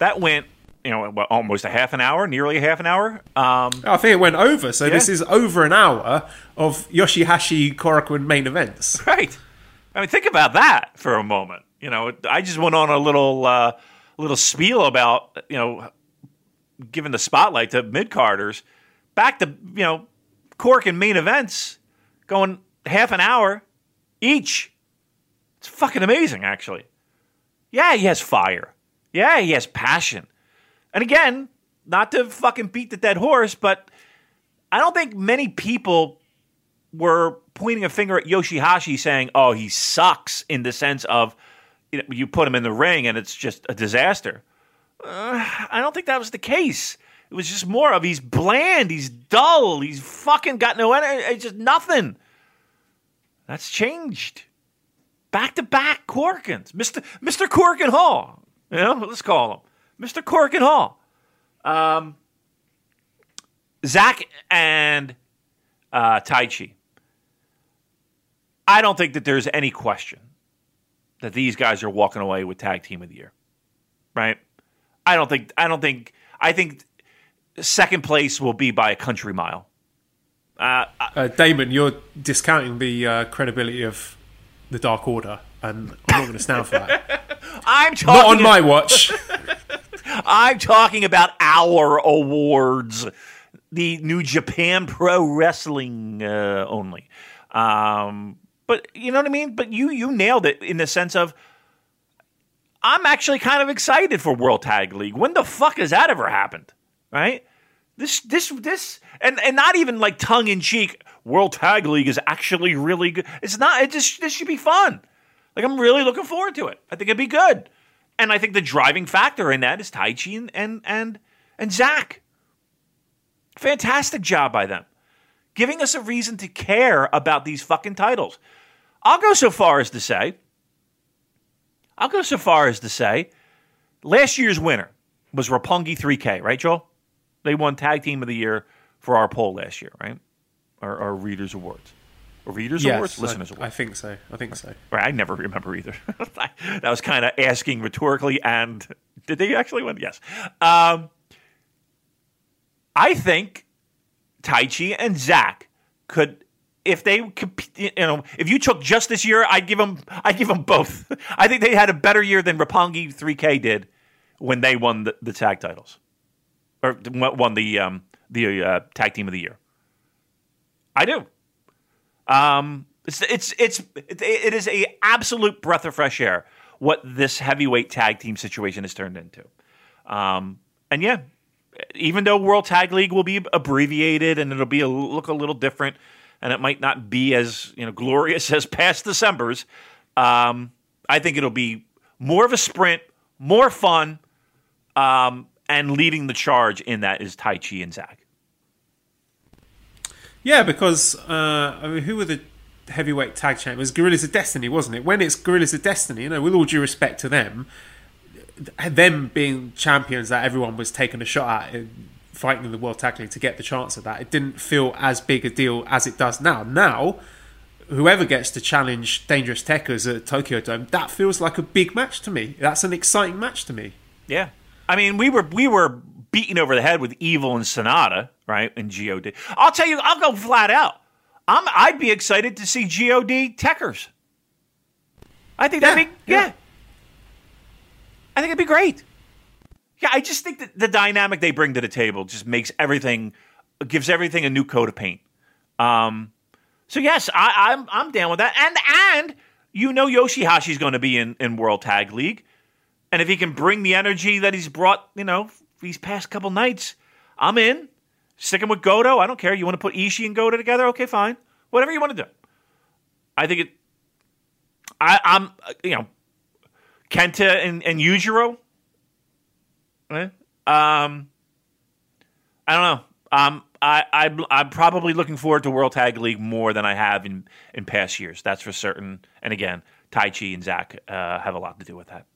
that went you know almost a half an hour, nearly a half an hour. Um, I think it went over. So Yeah. this is over an hour of Yoshihashi Korakuen main events. right. I mean, think about that for a moment. You know, I just went on a little uh, little spiel about you know giving the spotlight to mid carders. Back to you know Cork and main events going half an hour each. It's fucking amazing, actually. Yeah, he has fire. Yeah, he has passion. And again, not to fucking beat the dead horse, but I don't think many people were pointing a finger at Yoshihashi saying, "Oh, he sucks," in the sense of you, know, you put him in the ring and it's just a disaster. Uh, I don't think that was the case. It was just more of he's bland, he's dull, he's fucking got no energy, it's just nothing. That's changed. Back to back Corkins, Mister Mister Corkin Hall. You know, let's call him Mister Cork and Hall. Um, Zack and uh, Taichi. I don't think that there's any question that these guys are walking away with tag team of the year, right? I don't think. I don't think. I think second place will be by a country mile. Uh, Uh, Damon, you're discounting the uh, credibility of the Dark Order, and I'm not going to stand for that. I'm talking. not on my watch. I'm talking about our awards, the New Japan Pro Wrestling uh, only. Um, but you know what I mean. But you you nailed it in the sense of I'm actually kind of excited for World Tag League. When the fuck has that ever happened? Right? This this this and and not even like tongue in cheek. World Tag League is actually really good. It's not. It just this should be fun. Like I'm really looking forward to it. I think it'd be good. And I think the driving factor in that is Taichi and and and, Zack. Fantastic job by them. Giving us a reason to care about these fucking titles. I'll go so far as to say, I'll go so far as to say, last year's winner was Roppongi 3K, right, Joel? They won Tag Team of the Year for our poll last year, right? Our, our Readers Awards. Readers Awards? Listeners I, Awards. I think so. I think so. Right, I never remember either. that was kind of asking rhetorically, and did they actually win? Yes. Um, I think Taichi and Zack could, if they, comp- you know, if you took just this year, I'd give them, I'd give them both. I think they had a better year than Roppongi 3K did when they won the, the tag titles, or won the um, the uh, tag team of the year. I do. Um, it's it's it's it, is a absolute breath of fresh air what this heavyweight tag team situation has turned into. Um, and yeah, even though World Tag League will be abbreviated and it'll be a, look a little different, and it might not be as you know glorious as past December's, um, I think it'll be more of a sprint, more fun, um, and leading the charge in that is Taichi and Zack. Yeah, because uh, I mean, who were the heavyweight tag champions? Guerrillas of Destiny, wasn't it? When it's Guerrillas of Destiny, you know, with all due respect to them, them being champions that everyone was taking a shot at in fighting in the World League to get the chance of that, it didn't feel as big a deal as it does now. Now, whoever gets to challenge Dangerous Tekkers at Tokyo Dome, that feels like a big match to me. That's an exciting match to me. Yeah. I mean, we were we were beaten over the head with Evil and Sanada, right? And God. I'll tell you, I'll go flat out. I'm I'd be excited to see God Tekkers. I think that'd Yeah, be yeah. yeah. I think it'd be great. Yeah, I just think that the dynamic they bring to the table just makes everything gives everything a new coat of paint. Um, so yes, I, I'm I'm down with that. And and you know Yoshihashi's going to be in in World Tag League, and if he can bring the energy that he's brought, you know, these past couple nights, I'm in. Sticking with Goto, I don't care. You want to put Ishii and Goto together? Okay, fine. Whatever you want to do. I think it. I, I'm uh, you know Kenta and, and Yujiro. Eh? Um, I don't know. Um, I, I I'm probably looking forward to World Tag League more than I have in in past years. That's for certain. And again, Taichi and Zack uh, have a lot to do with that.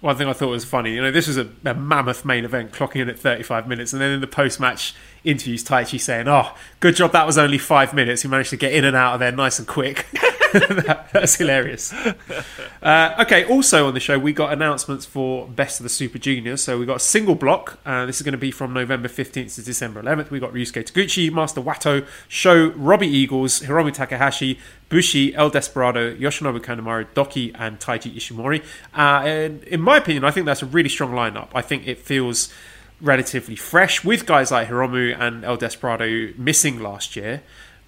One thing I thought was funny, you know, this was a, a mammoth main event, clocking in at 35 minutes, and then in the post-match interviews, Taichi saying, "Oh, good job, that was only five minutes. He managed to get in and out of there nice and quick." that, that's hilarious. Uh, okay, also on the show, we got announcements for Best of the Super Juniors. So we got a single block. Uh, this is going to be from November 15th to December 11th. We got Ryusuke Taguchi, Master Wato, Sho, Robbie Eagles, Hiromu Takahashi, Bushi, El Desperado, Yoshinobu Kanemaru, Douki, and Taiji Ishimori. Uh, and in my opinion, I think that's a really strong lineup. I think it feels relatively fresh with guys like Hiromu and El Desperado missing last year.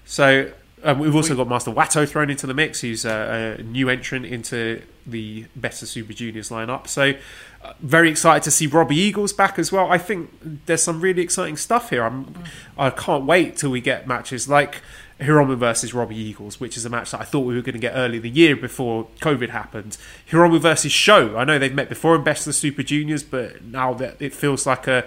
So um, we've also got Master Wato thrown into the mix, who's a, a new entrant into the Better Super Juniors lineup. So uh, very excited to see Robbie Eagles back as well. I think there's some really exciting stuff here. I'm, I can't wait till we get matches like Hiromu versus Robbie Eagles, which is a match that I thought we were going to get early the year before COVID happened. Hiromu versus Sho. I know they've met before in Best of the Super Juniors, but now that it feels like a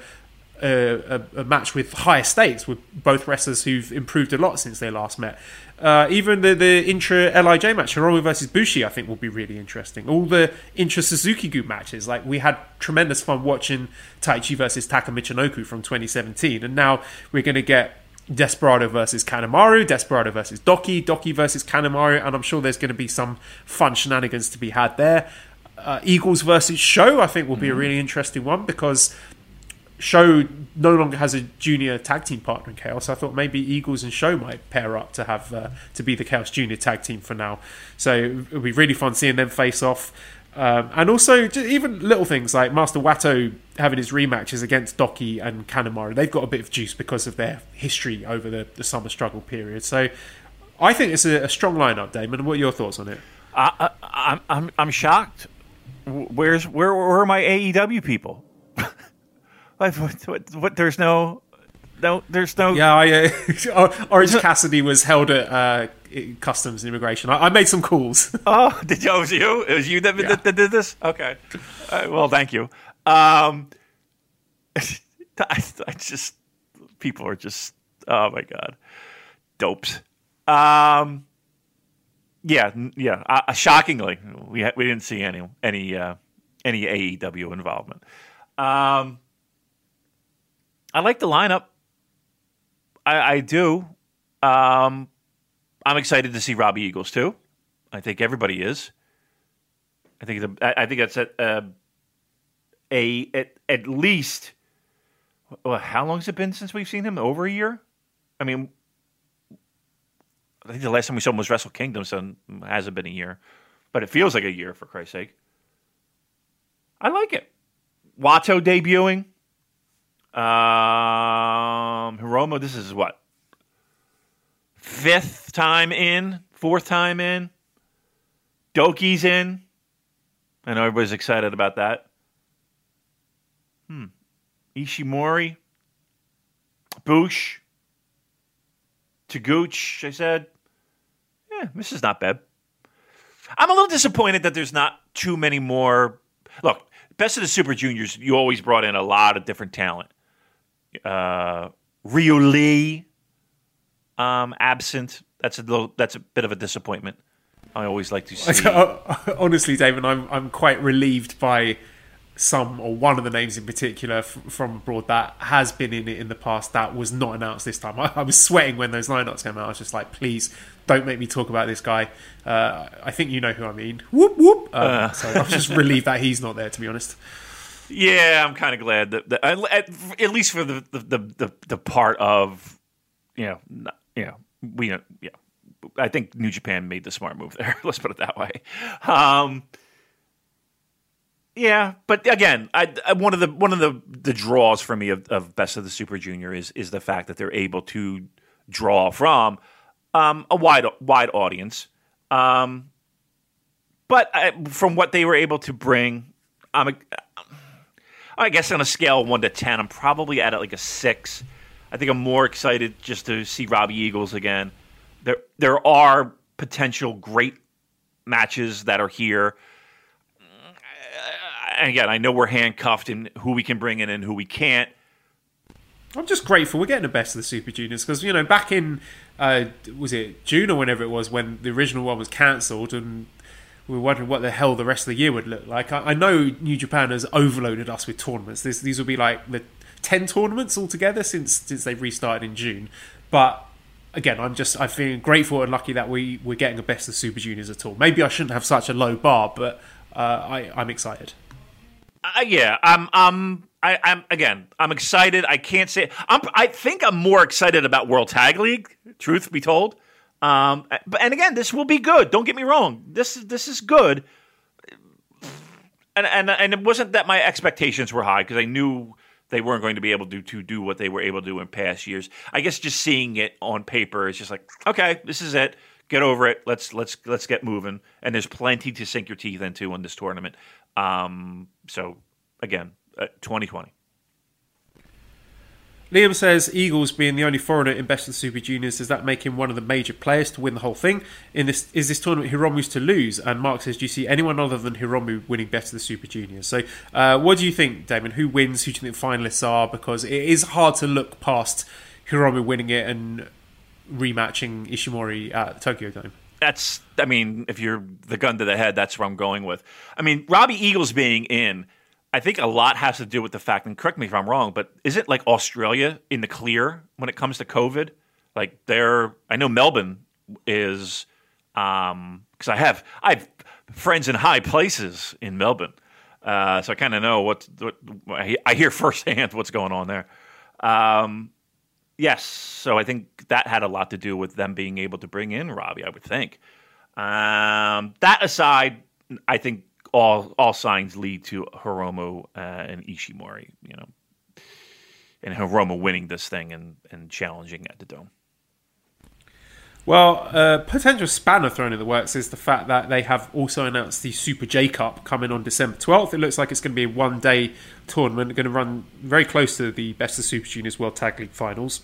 a, a, a match with higher stakes with both wrestlers who've improved a lot since they last met. Uh, even the the intra LIJ match, Hiromu versus Bushi, I think will be really interesting. All the intra Suzuki-gun matches, like we had tremendous fun watching Taichi versus Taka Michinoku from 2017, and now we're going to get Desperado versus Kanemaru, Desperado versus Douki, Douki versus Kanemaru, and I'm sure there's going to be some fun shenanigans to be had there. Uh, Eagles versus Sho, I think, will be a really interesting one because Sho no longer has a junior tag team partner in Chaos. I thought maybe Eagles and Sho might pair up to have uh, to be the Chaos Junior tag team for now. So it'll be really fun seeing them face off. Um, and also, even little things like Master Wato having his rematches against Douki and Kanemaru. They've got a bit of juice because of their history over the, the summer struggle period. So I think it's a, a strong lineup, Damon. What are your thoughts on it? I, I'm I'm I'm shocked. Where's where where are my AEW people? what, what, what? There's no. No, there's no. Yeah, I, uh, Orange Cassidy was held at uh, customs and immigration. I, I made some calls. Oh, did you? Oh, it was you? It was you that, Yeah. that, that did this? Okay. Uh, well, thank you. Um, I, I just people are just oh my god, dopes. Um, yeah, yeah. Uh, shockingly, we we didn't see any any uh, any AEW involvement. Um, I like the lineup. I, I do. Um, I'm excited to see Robbie Eagles too. I think everybody is. I think the, I think that's at, uh, a at, at least. Well, how long has it been since we've seen him? Over a year. I mean, I think the last time we saw him was Wrestle Kingdom, so it hasn't been a year, but it feels like a year for Christ's sake. I like it. Wato debuting. Um, Hiromu, this is what fifth time in, fourth time in. Douki's in. I know everybody's excited about that. Hmm. Ishimori. Bush. Taguch, I said. Yeah, this is not bad. I'm a little disappointed that there's not too many more. Look, best of the Super Juniors, you always brought in a lot of different talent. Uh, Ryu Lee, um, absent. That's a little. That's a bit of a disappointment. I always like to see. Honestly, David, I'm I'm quite relieved by some or one of the names in particular f- from abroad that has been in it in the past that was not announced this time. I, I was sweating when those lineups came out. I was just like, please don't make me talk about this guy. Uh, I think you know who I mean. Whoop whoop. Um, So I'm just relieved that he's not there. To be honest. Yeah, I'm kind of glad that, that at, at, least for the the, the the part of you know not, you know we yeah I think New Japan made the smart move there. Let's put it that way. Um, yeah, but again, I, I, one of the one of the, the draws for me of, of Best of the Super Junior is is the fact that they're able to draw from um, a wide wide audience. Um, but I, from what they were able to bring, I'm I guess on a scale of one to ten, I'm probably at like a six. I think I'm more excited just to see Robbie Eagles again. There there are potential great matches that are here and again, I know we're handcuffed in who we can bring in and who we can't. I'm just grateful we're getting the best of the Super Juniors because you know back in uh, was it June or whenever it was when the original one was cancelled and we were wondering what the hell the rest of the year would look like. I, I know New Japan has overloaded us with tournaments. This, these will be like the ten tournaments altogether since since they've restarted in June. But again, I'm just I feel grateful and lucky that we we're getting the best of Super Juniors at all. Maybe I shouldn't have such a low bar, but uh, I, I'm excited. Uh, yeah, I'm. I'm. I, I'm again. I'm excited. I can't say. I'm. I think I'm more excited about World Tag League. Truth be told, um, but and again, this will be good. Don't get me wrong. This this is good. And and and it wasn't that my expectations were high because I knew they weren't going to be able to, to do what they were able to do in past years. I guess just seeing it on paper is just like, okay, this is it. Get over it. Let's let's let's get moving. And there's plenty to sink your teeth into in this tournament. Um, so again, uh, 2020. Liam says Eagles being the only foreigner in Best of the Super Juniors does that make him one of the major players to win the whole thing? In this is this tournament Hiromu's to lose? And Mark says, do you see anyone other than Hiromu winning Best of the Super Juniors? So, uh, what do you think, Damon? Who wins? Who do you think finalists are? Because it is hard to look past Hiromu winning it and rematching Ishimori at Tokyo Dome that's I mean, if you're the gun to the head, that's where I'm going with. I mean, Robbie Eagles being in, I think a lot has to do with the fact, and correct me if I'm wrong, but is it like Australia in the clear when it comes to COVID? Like they're, I know Melbourne is, um, because I have I have friends in high places in Melbourne, uh, so I kind of know what, what I hear firsthand what's going on there. Um, Yes, so I think that had a lot to do with them being able to bring in Robbie. I would think. Um, that aside, I think all all signs lead to Hiromu uh, and Ishimori. You know, and Hiromu winning this thing and and challenging at the dome. Well, uh, potential spanner thrown in the works is the fact that they have also announced the Super J Cup coming on December 12th. It looks like it's going to be a one day tournament, going to run very close to the Best of Super Juniors World Tag League finals.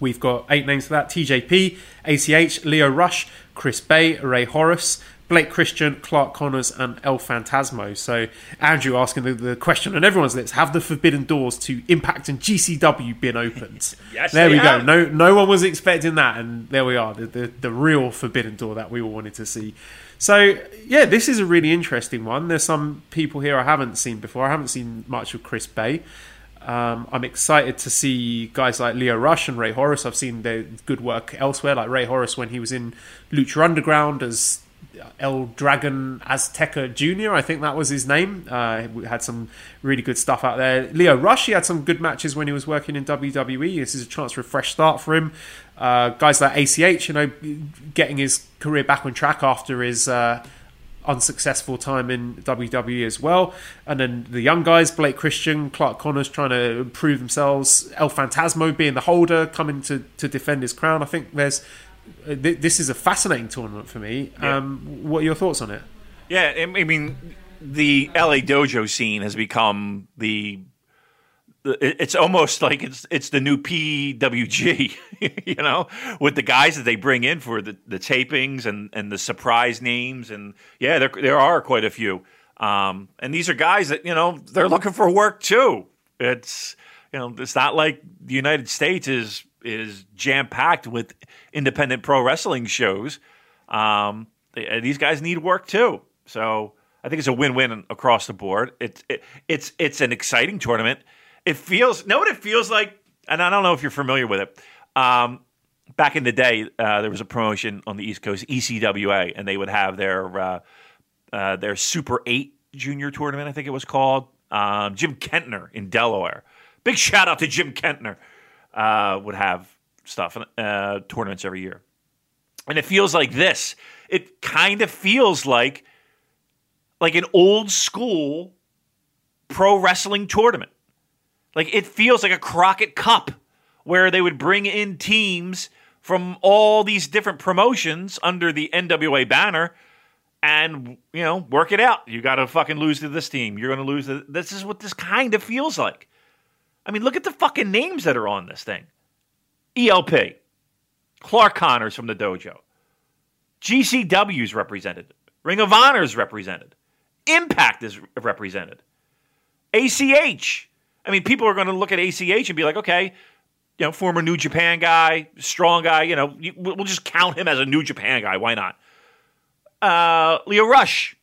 We've got eight names for that TJP, ACH, Lio Rush, Chris Bey, Rey Horus, Blake Christian, Clark Connors, and El Phantasmo. So, Andrew asking the, the, question on everyone's lips Have the forbidden doors to Impact and GCW been opened? yes, there we have. go. No no one was expecting that, and there we are, the, the, the real forbidden door that we all wanted to see. So, yeah, this is a really interesting one. There's some people here I haven't seen before. I haven't seen much of Chris Bey. Um, I'm excited to see guys like Lio Rush and Rey Horus. I've seen their good work elsewhere, like Rey Horus when he was in Lucha Underground as El Dragon Azteca Jr. I think that was his name. Uh, we had some really good stuff out there. Lio Rush, he had some good matches when he was working in WWE. This is a chance for a fresh start for him. Uh, guys like ACH, you know, getting his career back on track after his uh, unsuccessful time in WWE as well. And then the young guys, Blake Christian, Clark Connors trying to improve themselves, El Phantasmo being the holder, coming to, to defend his crown. I think there's uh, this is a fascinating tournament for me. Yeah. Um, what are your thoughts on it? Yeah, I mean, the LA dojo scene has become the. It's almost like it's it's the new PWG, you know, with the guys that they bring in for the, the tapings and, and the surprise names and yeah, there there are quite a few, um, and these are guys that you know they're looking for work too. It's you know it's not like the United States is is jam packed with independent pro wrestling shows. Um, these guys need work too. So I think it's a win-win across the board. It's it, it's it's an exciting tournament. It feels know what it feels like, and I don't know if you're familiar with it. Um, back in the day, uh, there was a promotion on the East Coast, ECWA, and they would have their uh, uh, their Super Eight Junior tournament. I think it was called. Um, Jim Kettner in Delaware. Big shout out to Jim Kettner uh, would have stuff uh, tournaments every year. And it feels like this. It kind of feels like like an old school pro wrestling tournament. Like it feels like a Crockett Cup where they would bring in teams from all these different promotions under the NWA banner and you know work it out. You got to fucking lose to this team. You're going to lose. This is what this kind of feels like. I mean, look at the fucking names that are on this thing. ELP, Clark Connors from the dojo, GCW's represented, Ring of Honor's represented, Impact is represented, ACH. I mean, people are going to look at ACH and be like, okay, you know, former New Japan guy, strong guy. You know, we'll just count him as a New Japan guy. Why not? Uh, Lio Rush,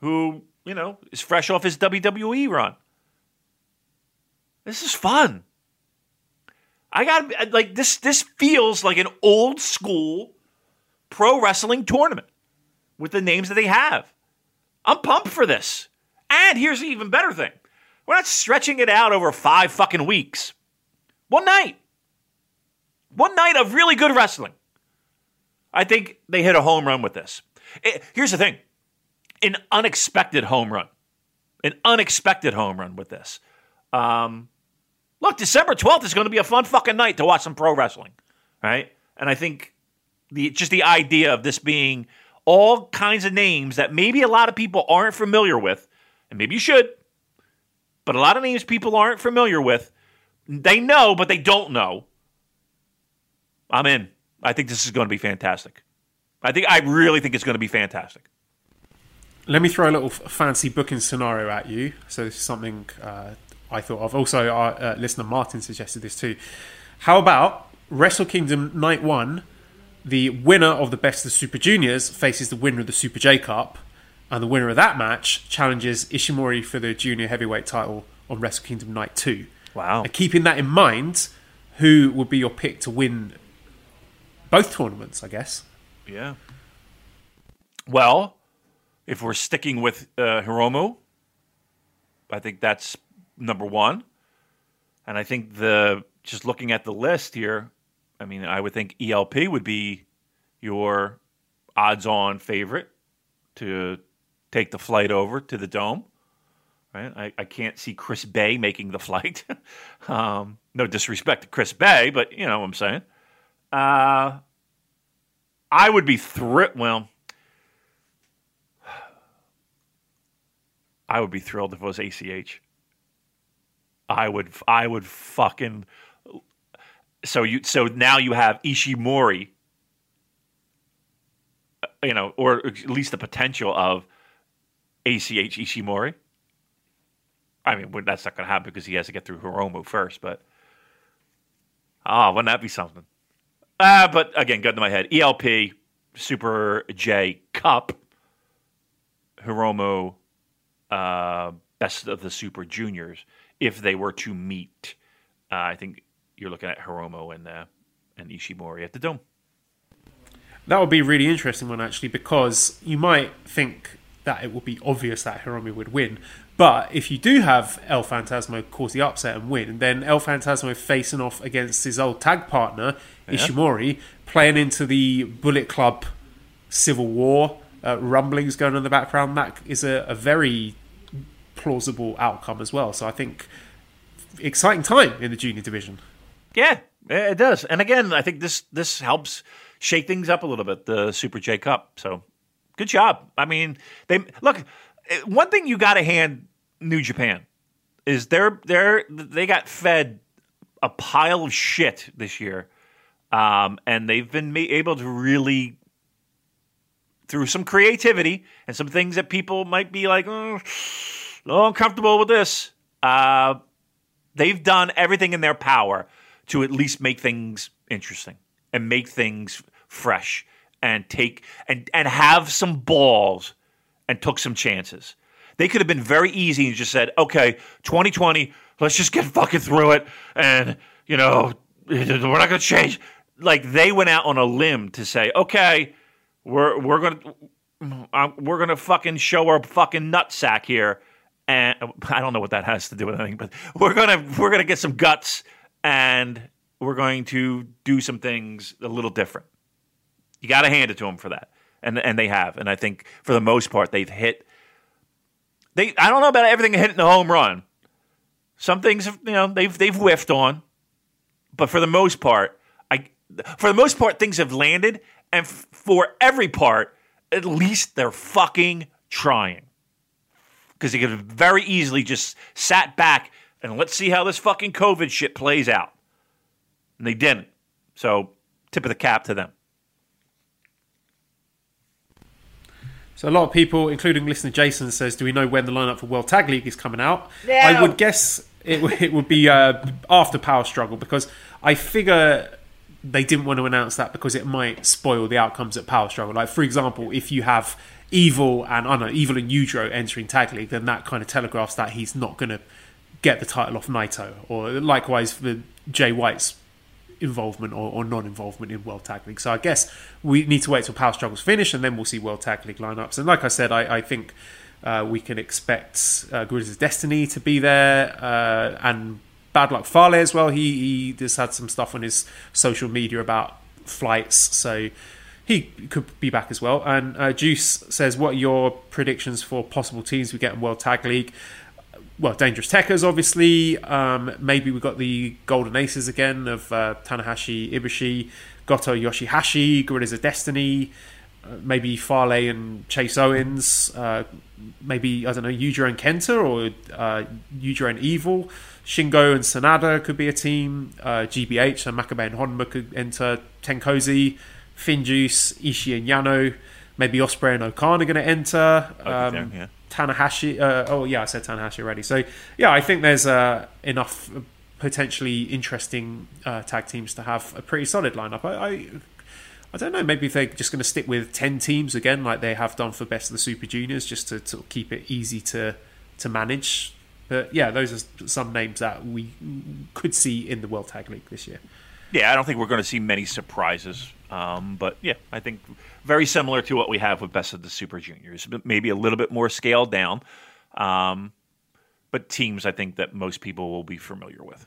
who you know is fresh off his WWE run. This is fun. I got like this. This feels like an old school pro wrestling tournament with the names that they have. I'm pumped for this. And here's the even better thing: we're not stretching it out over five fucking weeks. One night. One night of really good wrestling. I think they hit a home run with this. It, here's the thing an unexpected home run. An unexpected home run with this. Um, look, December 12th is going to be a fun fucking night to watch some pro wrestling, right? And I think the just the idea of this being all kinds of names that maybe a lot of people aren't familiar with, and maybe you should, but a lot of names people aren't familiar with, they know, but they don't know. I'm in. I think this is going to be fantastic. I think I really think it's going to be fantastic. Let me throw a little fancy booking scenario at you. So this is something uh, I thought of. Also, our uh, listener Martin suggested this too. How about Wrestle Kingdom Night One? The winner of the Best of the Super Juniors faces the winner of the Super J Cup, and the winner of that match challenges Ishimori for the Junior Heavyweight title on Wrestle Kingdom Night Two. Wow! And keeping that in mind, who would be your pick to win both tournaments? I guess. Yeah. Well, if we're sticking with uh, Hiromu, I think that's number one. And I think the just looking at the list here, I mean, I would think ELP would be your odds-on favorite to take the flight over to the dome. Right? I, I can't see Chris Bey making the flight. um, no disrespect to Chris Bey, but you know what I'm saying. Uh, I would be thrilled. Well, I would be thrilled if it was ACH. I would. I would fucking. So you. So now you have Ishimori. Uh, you know, or at least the potential of ACH Ishimori. I mean, that's not going to happen because he has to get through Hiromu first. But ah, oh, wouldn't that be something? Uh, but again, got to my head. ELP, Super J Cup, Hiromu, uh, Best of the Super Juniors. If they were to meet, uh, I think you're looking at Hiromu and uh, and Ishimori at the Dome. That would be a really interesting one, actually, because you might think that it would be obvious that Hiromu would win. But if you do have El Phantasmo cause the upset and win, then El Phantasmo facing off against his old tag partner Ishimori, playing into the Bullet Club civil war uh, rumblings going on in the background, that is a, a very plausible outcome as well. So I think exciting time in the junior division. Yeah, it does. And again, I think this this helps shake things up a little bit. The Super J Cup. So good job. I mean, they look. One thing you got to hand New Japan is they're they're they got fed a pile of shit this year, um, and they've been able to really through some creativity and some things that people might be like, oh, oh uncomfortable with this. Uh, they've done everything in their power to at least make things interesting and make things fresh and take and and have some balls and took some chances. They could have been very easy and just said, "Okay, 2020, let's just get fucking through it, and you know, we're not going to change." Like they went out on a limb to say, "Okay, we're we're gonna uh, we're gonna fucking show our fucking nutsack here." And I don't know what that has to do with anything, but we're gonna we're gonna get some guts and we're going to do some things a little different. You got to hand it to them for that, and and they have. And I think for the most part, they've hit. They I don't know about everything hitting the home run. Some things, you know, they've they've whiffed on, but for the most part, I for the most part things have landed, and f- for every part, at least they're fucking trying. Because they could have very easily just sat back and let's see how this fucking COVID shit plays out. And they didn't. So, tip of the cap to them. So a lot of people, including listener Jason, says, "Do we know when the lineup for World Tag League is coming out?" I would guess it, it would be uh, after Power Struggle because I figure they didn't want to announce that because it might spoil the outcomes at Power Struggle. Like for example, if you have Evil and I know Evil and Yujiro entering Tag League, then that kind of telegraphs that he's not going to get the title off Naito, or likewise for Jay White's involvement or, or non-involvement in World Tag League. So I guess we need to wait till Power Struggles finish, and then we'll see World Tag League lineups. And like I said, I, I think uh, we can expect uh, Guerrillas Destiny to be there, uh, and Bad Luck Fale as well. He, he just had some stuff on his social media about flights, so he could be back as well. And uh, Juice says, "What are your predictions for possible teams we get in World Tag League?" well, Dangerous Tekkers, obviously. Um, maybe we've got the Golden Aces again of uh, Tanahashi, Ibushi, Goto, Yoshihashi, Guerrillas of Destiny, uh, maybe Fale and Chase Owens, uh, maybe, I don't know, Yujiro and Kenta or uh, Yujiro and Evil. Shingo and Sanada could be a team. Uh, GBH, and Makabe and Honma could enter. TenCozy, Finjuice, Ishii and Yano. Maybe Ospreay and O-Khan are going to enter. Um, yeah. Tanahashi. Uh, oh yeah, I said Tanahashi already. So yeah, I think there's uh, enough potentially interesting uh, tag teams to have a pretty solid lineup. I, I, I don't know. Maybe if they're just going to stick with ten teams again, like they have done for Best of the Super Juniors, just to sort of keep it easy to to manage. But yeah, those are some names that we could see in the World Tag League this year. Yeah, I don't think we're going to see many surprises. Um, but yeah, I think very similar to what we have with Best of the Super Juniors, but maybe a little bit more scaled down. Um, but teams, I think that most people will be familiar with.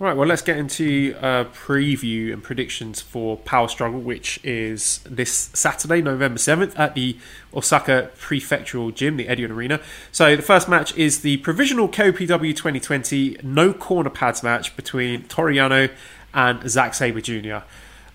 Right, well, let's get into a preview and predictions for Power Struggle, which is this Saturday, November 7th, at the Osaka Prefectural Gym, the Edion Arena. So, the first match is the provisional KOPW 2020 no corner pads match between Toru Yano and Zack Sabre Jr.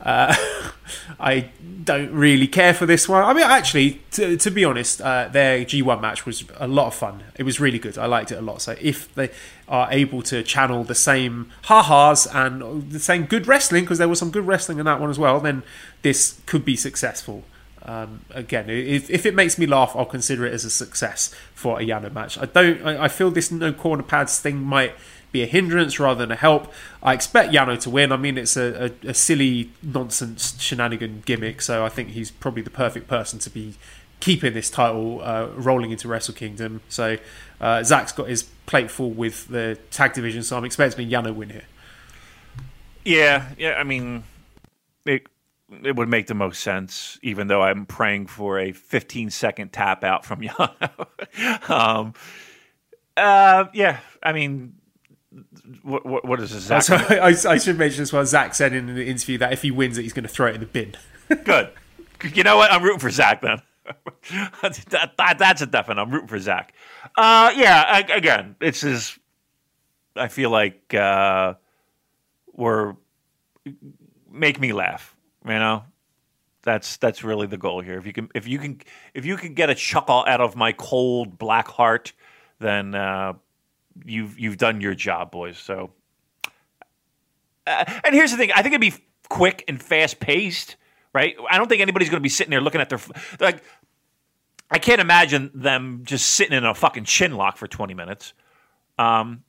Uh, I don't really care for this one. I mean, actually, to, to be honest, uh, their G1 match was a lot of fun. It was really good. I liked it a lot. So if they are able to channel the same ha-has and the same good wrestling, because there was some good wrestling in that one as well, then this could be successful. Um, again, if, if it makes me laugh, I'll consider it as a success for a Yano match. I don't. I, I feel this no corner pads thing might be a hindrance rather than a help. I expect Yano to win. I mean, it's a, a, a, silly nonsense shenanigan gimmick, so I think he's probably the perfect person to be keeping this title uh, rolling into Wrestle Kingdom. So uh, Zack's got his plate full with the tag division, so I'm expecting Yano win here. Yeah, yeah. I mean, it it would make the most sense, even though I'm praying for a 15 second tap out from Yano. um, uh, yeah, I mean, what, what, what is this? Zack? So I, I, should mention as well. Zack said in the interview that if he wins it, he's going to throw it in the bin. Good. You know what? I'm rooting for Zack then. that, that, that's a definite. I'm rooting for Zack. Uh, yeah. I, again, it's just. I feel like uh, we're make me laugh. You know, that's that's really the goal here. If you can, if you can, if you can get a chuckle out of my cold black heart, then uh, you've you've done your job, boys. So, uh, and here's the thing: I think it'd be quick and fast paced, right? I don't think anybody's going to be sitting there looking at their like. I can't imagine them just sitting in a fucking chin lock for 20 minutes. Um,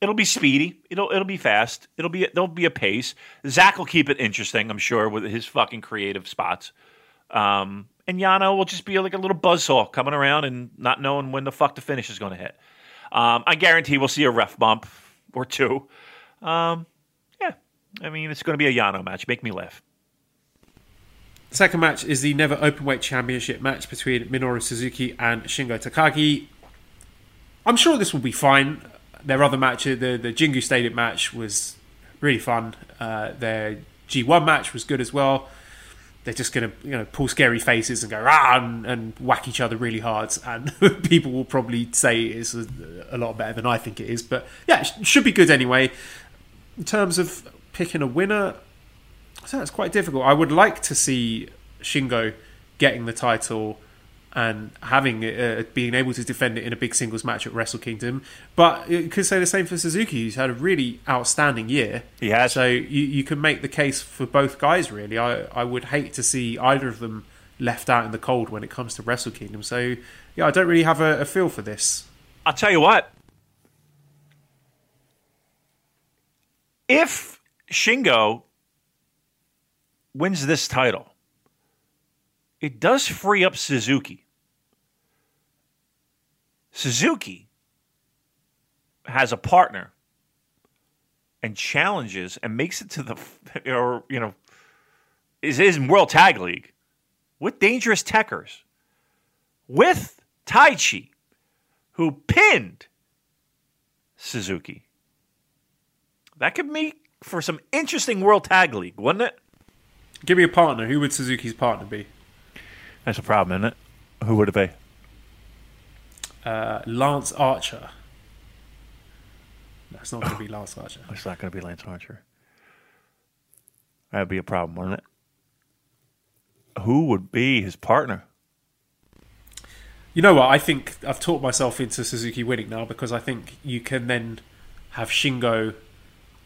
it'll be speedy. It'll it'll be fast. It'll be there'll be a pace. Zack will keep it interesting, I'm sure, with his fucking creative spots. Um, and Yano will just be like a little buzzsaw coming around and not knowing when the fuck the finish is going to hit. Um, I guarantee we'll see a ref bump or two. Um, yeah, I mean it's going to be a Yano match. Make me laugh. The second match is the Never Openweight Championship match between Minoru Suzuki and Shingo Takagi. I'm sure this will be fine. Their other match, the the Jingu Stadium match, was really fun. Uh, their G1 match was good as well. They're just going to you know pull scary faces and go ah and, and whack each other really hard, and people will probably say it's a, a lot better than I think it is. But yeah, it should be good anyway. In terms of picking a winner, so that's quite difficult. I would like to see Shingo getting the title and having uh, being able to defend it in a big singles match at Wrestle Kingdom. But you could say the same for Suzuki, who's had a really outstanding year. He has. So you, you can make the case for both guys. Really, I I would hate to see either of them left out in the cold when it comes to Wrestle Kingdom. So yeah, I don't really have a, a feel for this. I'll tell you what. If Shingo wins this title, it does free up Suzuki. Suzuki has a partner and challenges and makes it to the or you know is is in World Tag League with Dangerous Tekkers with Taichi who pinned Suzuki. That could make for some interesting World Tag League, wouldn't it? Give me a partner. Who would Suzuki's partner be? That's a problem, isn't it? Who would it be? Uh, Lance Archer. That's not going to be Lance Archer. It's not going to be Lance Archer. That'd be a problem, wouldn't it? Who would be his partner? You know what? I think I've talked myself into Suzuki winning now because I think you can then have Shingo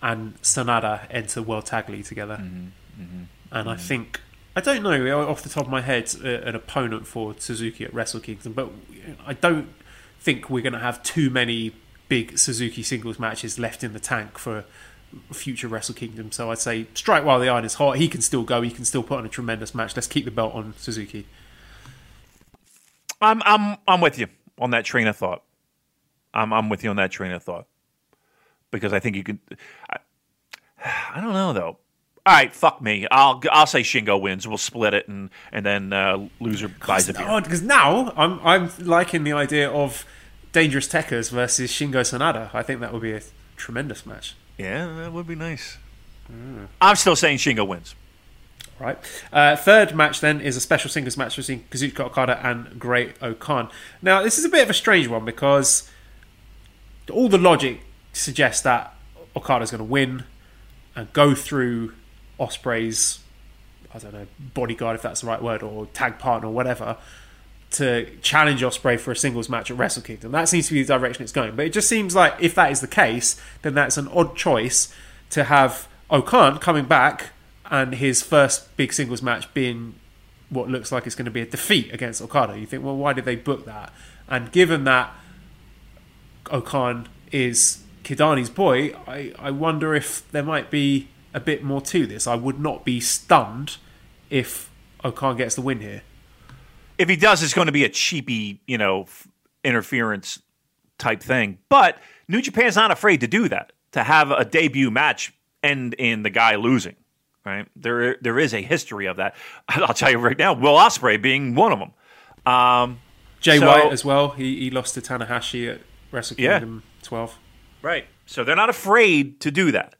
and Sanada enter World Tag League together. Mm-hmm. Mm-hmm. And I think I don't know off the top of my head uh, an opponent for Suzuki at Wrestle Kingdom, but I don't think we're going to have too many big Suzuki singles matches left in the tank for future Wrestle Kingdom. So I'd say strike while the iron is hot. He can still go. He can still put on a tremendous match. Let's keep the belt on Suzuki. I'm I'm I'm with you on that train of thought. I'm I'm with you on that train of thought because I think you can. I, I don't know though. All right, fuck me. I'll I'll say Shingo wins. We'll split it, and and then uh, loser buys a beer. Because now I'm I'm liking the idea of Dangerous Tekkers versus Shingo Sanada. I think that would be a tremendous match. Yeah, that would be nice. Mm. I'm still saying Shingo wins. Right. Uh, third match then is a special singles match between Kazuchika Okada and Great-O-Khan. Now this is a bit of a strange one because all the logic suggests that Okada's going to win and go through Ospreay's, I don't know, bodyguard if that's the right word, or tag partner or whatever, to challenge Ospreay for a singles match at Wrestle Kingdom. That seems to be the direction it's going. But it just seems like if that is the case, then that's an odd choice to have O-Khan coming back and his first big singles match being what looks like it's going to be a defeat against Okada. You think, well, why did they book that? And given that O-Khan is Kidani's boy, I, I wonder if there might be a bit more to this. I would not be stunned if O-Khan gets the win here. If he does, it's going to be a cheapy, you know, interference type thing. But New Japan's not afraid to do that. To have a debut match end in the guy losing, right? There, there is a history of that. I'll tell you right now, Will Ospreay being one of them. Um, Jay so, White as well. He he lost to Tanahashi at Wrestle Kingdom yeah. 12. Right. So they're not afraid to do that.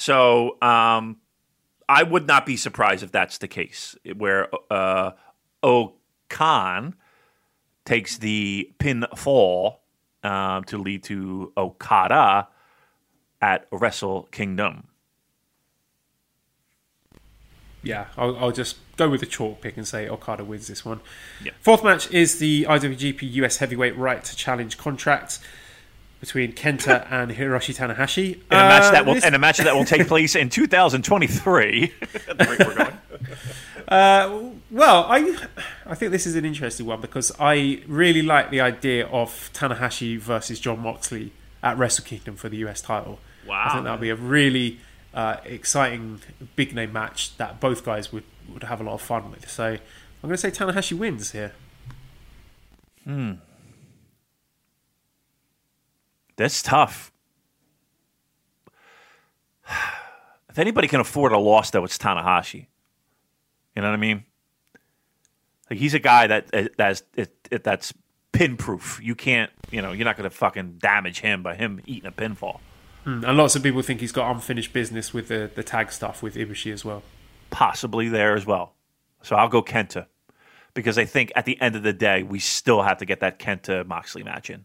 So um, I would not be surprised if that's the case, where uh, O-Khan takes the pinfall uh, to lead to Okada at Wrestle Kingdom. Yeah, I'll, I'll, just go with the chalk pick and say Okada wins this one. Yeah. Fourth match is the IWGP US Heavyweight Right to Challenge contract between Kenta and Hiroshi Tanahashi. In a match that will, uh, in a match that will take place in 2023. uh, well, I I think this is an interesting one because I really like the idea of Tanahashi versus Jon Moxley at Wrestle Kingdom for the US title. Wow! I think that'll be a really uh, exciting big name match that both guys would would have a lot of fun with. So I'm going to say Tanahashi wins here. Hmm. That's tough. If anybody can afford a loss, though, it's Tanahashi. You know what I mean? Like he's a guy that eh, that's it, that's pin proof. You can't, you know, you're not going to fucking damage him by him eating a pinfall. Mm, and lots of people think he's got unfinished business with the, the tag stuff with Ibushi as well. Possibly there as well. So I'll go Kenta because I think at the end of the day, we still have to get that Kenta Moxley match in.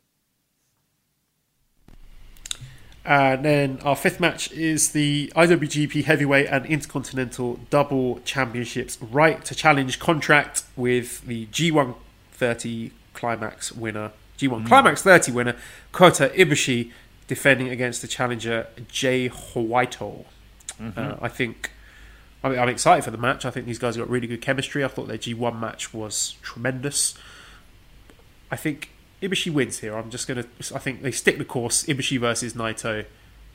And then our fifth match is the IWGP Heavyweight and Intercontinental Double Championships right to challenge contract with the G1 30 Climax winner, G1 mm. Climax 30 winner, Kota Ibushi, defending against the challenger Jay Whitehall. Mm-hmm. Uh, I think I mean, I'm excited for the match. I think these guys got really good chemistry. I thought their G1 match was tremendous. I think Ibushi wins here. I'm just gonna. I think they stick the course. Ibushi versus Naito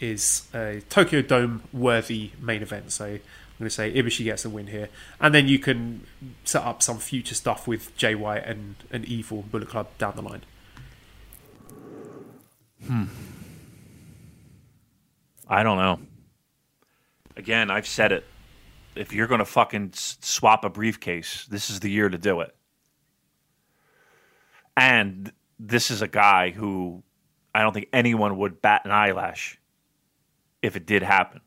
is a Tokyo Dome worthy main event. So I'm going to say Ibushi gets a win here, and then you can set up some future stuff with Jay White and and Evil Bullet Club down the line. Hmm. I don't know. Again, I've said it. If you're going to fucking swap a briefcase, this is the year to do it. And this is a guy who I don't think anyone would bat an eyelash if it did happen.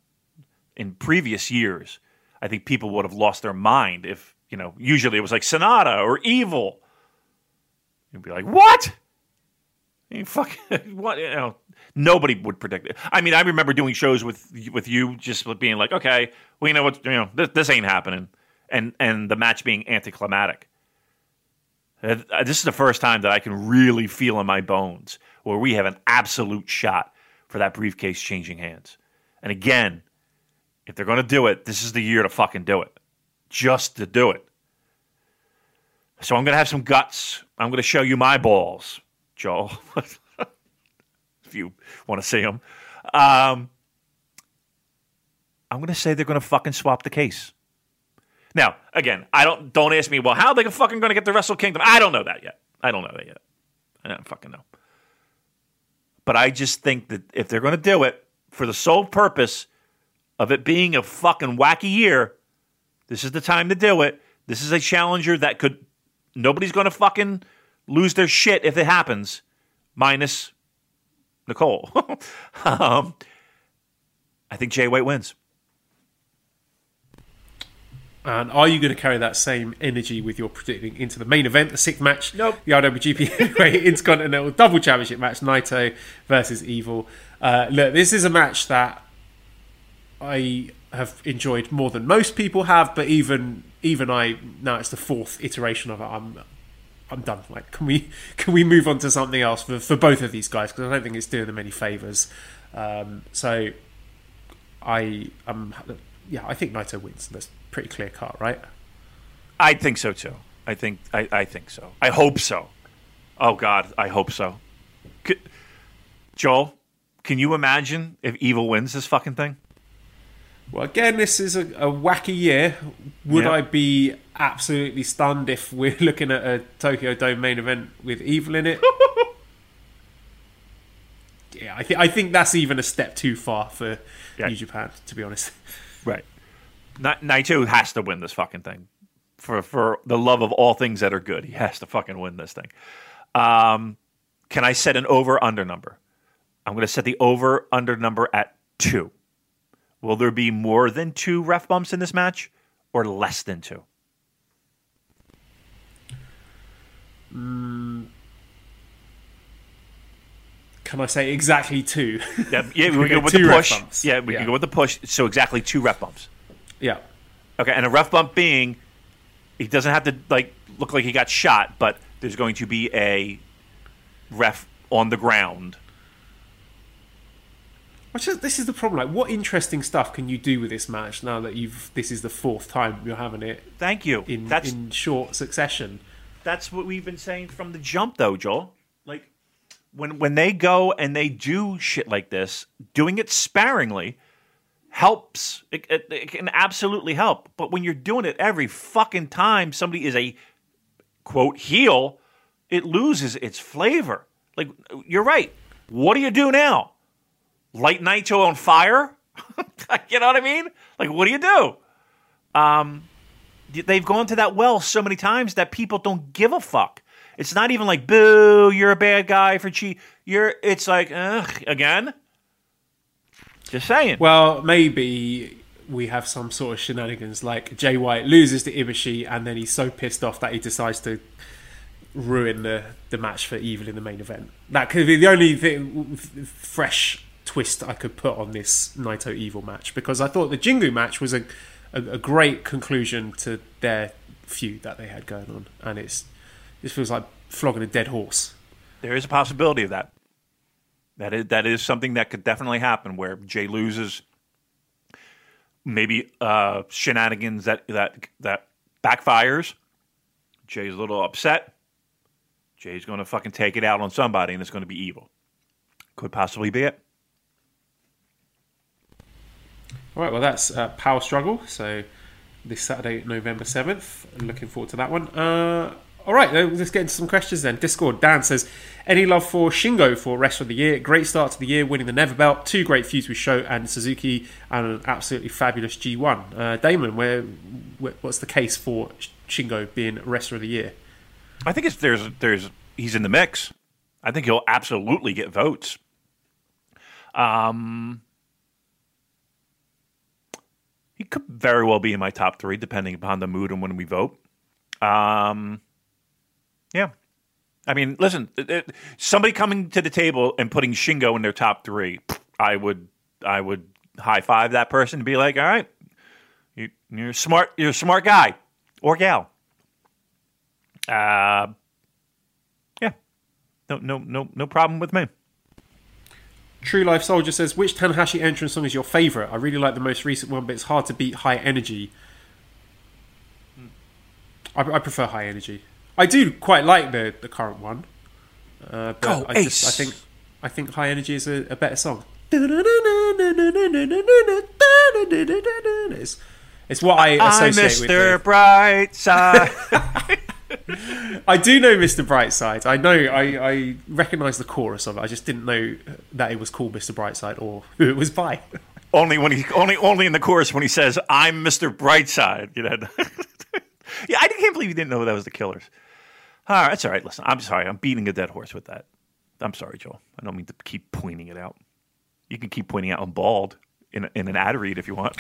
In previous years, I think people would have lost their mind if, you know, usually it was like Sanada or Evil. You'd be like, what? You fucking, what? You know, nobody would predict it. I mean, I remember doing shows with with you, just being like, okay, well, you know what, you know, this, this ain't happening, and and the match being anticlimactic. This is the first time that I can really feel in my bones where we have an absolute shot for that briefcase changing hands. And again, if they're going to do it, this is the year to fucking do it. Just to do it. So I'm going to have some guts. I'm going to show you my balls, Joel, if you want to see them. Um, I'm going to say they're going to fucking swap the case. Now, again, I don't don't ask me, well, how are they fucking going to get the Wrestle Kingdom? I don't know that yet. I don't know that yet. I don't fucking know. But I just think that if they're going to do it for the sole purpose of it being a fucking wacky year, this is the time to do it. This is a challenger that could nobody's going to fucking lose their shit if it happens, minus Nicole. um, I think Jay White wins. And are you going to carry that same energy with your predicting into the main event, the sixth match? Nope. The IWGP Heavyweight Intercontinental Double Championship match, Naito versus Evil. Uh, look, this is a match that I have enjoyed more than most people have, but even even I now it's the fourth iteration of it. I'm I'm done. Like, can we can we move on to something else for, for both of these guys? Because I don't think it's doing them any favors. Um, so I um yeah, I think Naito wins. That's pretty clear cut, right? I think so too. I think I, I think so. I hope so. Oh God, I hope so. Could, Joel, can you imagine if Evil wins this fucking thing? Well, again, this is a, a wacky year. Would I be absolutely stunned if we're looking at a Tokyo Dome main event with Evil in it? yeah, I, th- I think that's even a step too far for yeah. New Japan, to be honest. Right. Naito has to win this fucking thing. For for the love of all things that are good, he has to fucking win this thing. Um, can I set an over under number? I'm going to set the over under number at two. Will there be more than two ref bumps in this match, or less than two? Mm. Can I say exactly two? Yeah, yeah we go with the push. Yeah, we yeah. can go with the push. So exactly two ref bumps. Yeah. Okay, and a ref bump being he doesn't have to like look like he got shot, but there's going to be a ref on the ground. Which is, this is the problem. Like, what interesting stuff can you do with this match now that you've? This is the fourth time you're having it. Thank you. In that's, in short succession. That's what we've been saying from the jump, though, Joel. Like when when they go and they do shit like this, doing it sparingly helps. It, it, it, can absolutely help. But when you're doing it every fucking time somebody is a quote heel, it loses its flavor. Like you're right. What do you do now? Light Naito on fire? you know what I mean? Like what do you do? Um, they've gone to that well so many times that people don't give a fuck. It's not even like boo, you're a bad guy for cheat. You're. It's like ugh, again. Just saying. Well, maybe we have some sort of shenanigans like Jay White loses to Ibushi and then he's so pissed off that he decides to ruin the, the match for Evil in the main event. That could be the only thing, fresh twist I could put on this Naito Evil match because I thought the Jingu match was a, a, a great conclusion to their feud that they had going on, and it's this feels like flogging a dead horse. There is a possibility of that. That is that is something that could definitely happen where Jay loses. Maybe uh, shenanigans that that that backfires. Jay's a little upset. Jay's going to fucking take it out on somebody, and it's going to be evil. Could possibly be it. All right, well, that's uh, Power Struggle. So this Saturday, November 7th. Looking forward to that one. Uh, all right, let's get into some questions then. Discord, Dan says, any love for Shingo for rest of the year? Great start to the year, winning the Never Belt, two great feuds with Sho and Suzuki, and an absolutely fabulous G1. Uh, Damon, where, what's the case for Shingo being rest of the year? I think it's there's there's he's in the mix. I think he'll absolutely get votes. Um, he could very well be in my top three, depending upon the mood and when we vote. Um, yeah. I mean, listen, somebody coming to the table and putting Shingo in their top three, I would, I would high five that person and be like, all right, you, you're smart, you're a smart guy or gal. Uh, yeah, no, no, no, no problem with me. True Life Soldier says, which Tanahashi entrance song is your favourite? I really like the most recent one, but it's hard to beat High Energy. I, I prefer High Energy. I do quite like the, the current one. Uh, but Go I Ace. Just, I think I think High Energy is a, a better song. It's, it's what I associate with. Mr. Brightside. I do know Mr. Brightside. I know I, I recognise the chorus of it. I just didn't know that it was called Mr. Brightside or who it was by. only when he only only in the chorus when he says I'm Mr. Brightside. You know. yeah, I can't believe you didn't know that was the Killers. All right, that's all right. Listen, I'm sorry. I'm beating a dead horse with that. I'm sorry, Joel. I don't mean to keep pointing it out. You can keep pointing out I'm bald in, in an ad read if you want.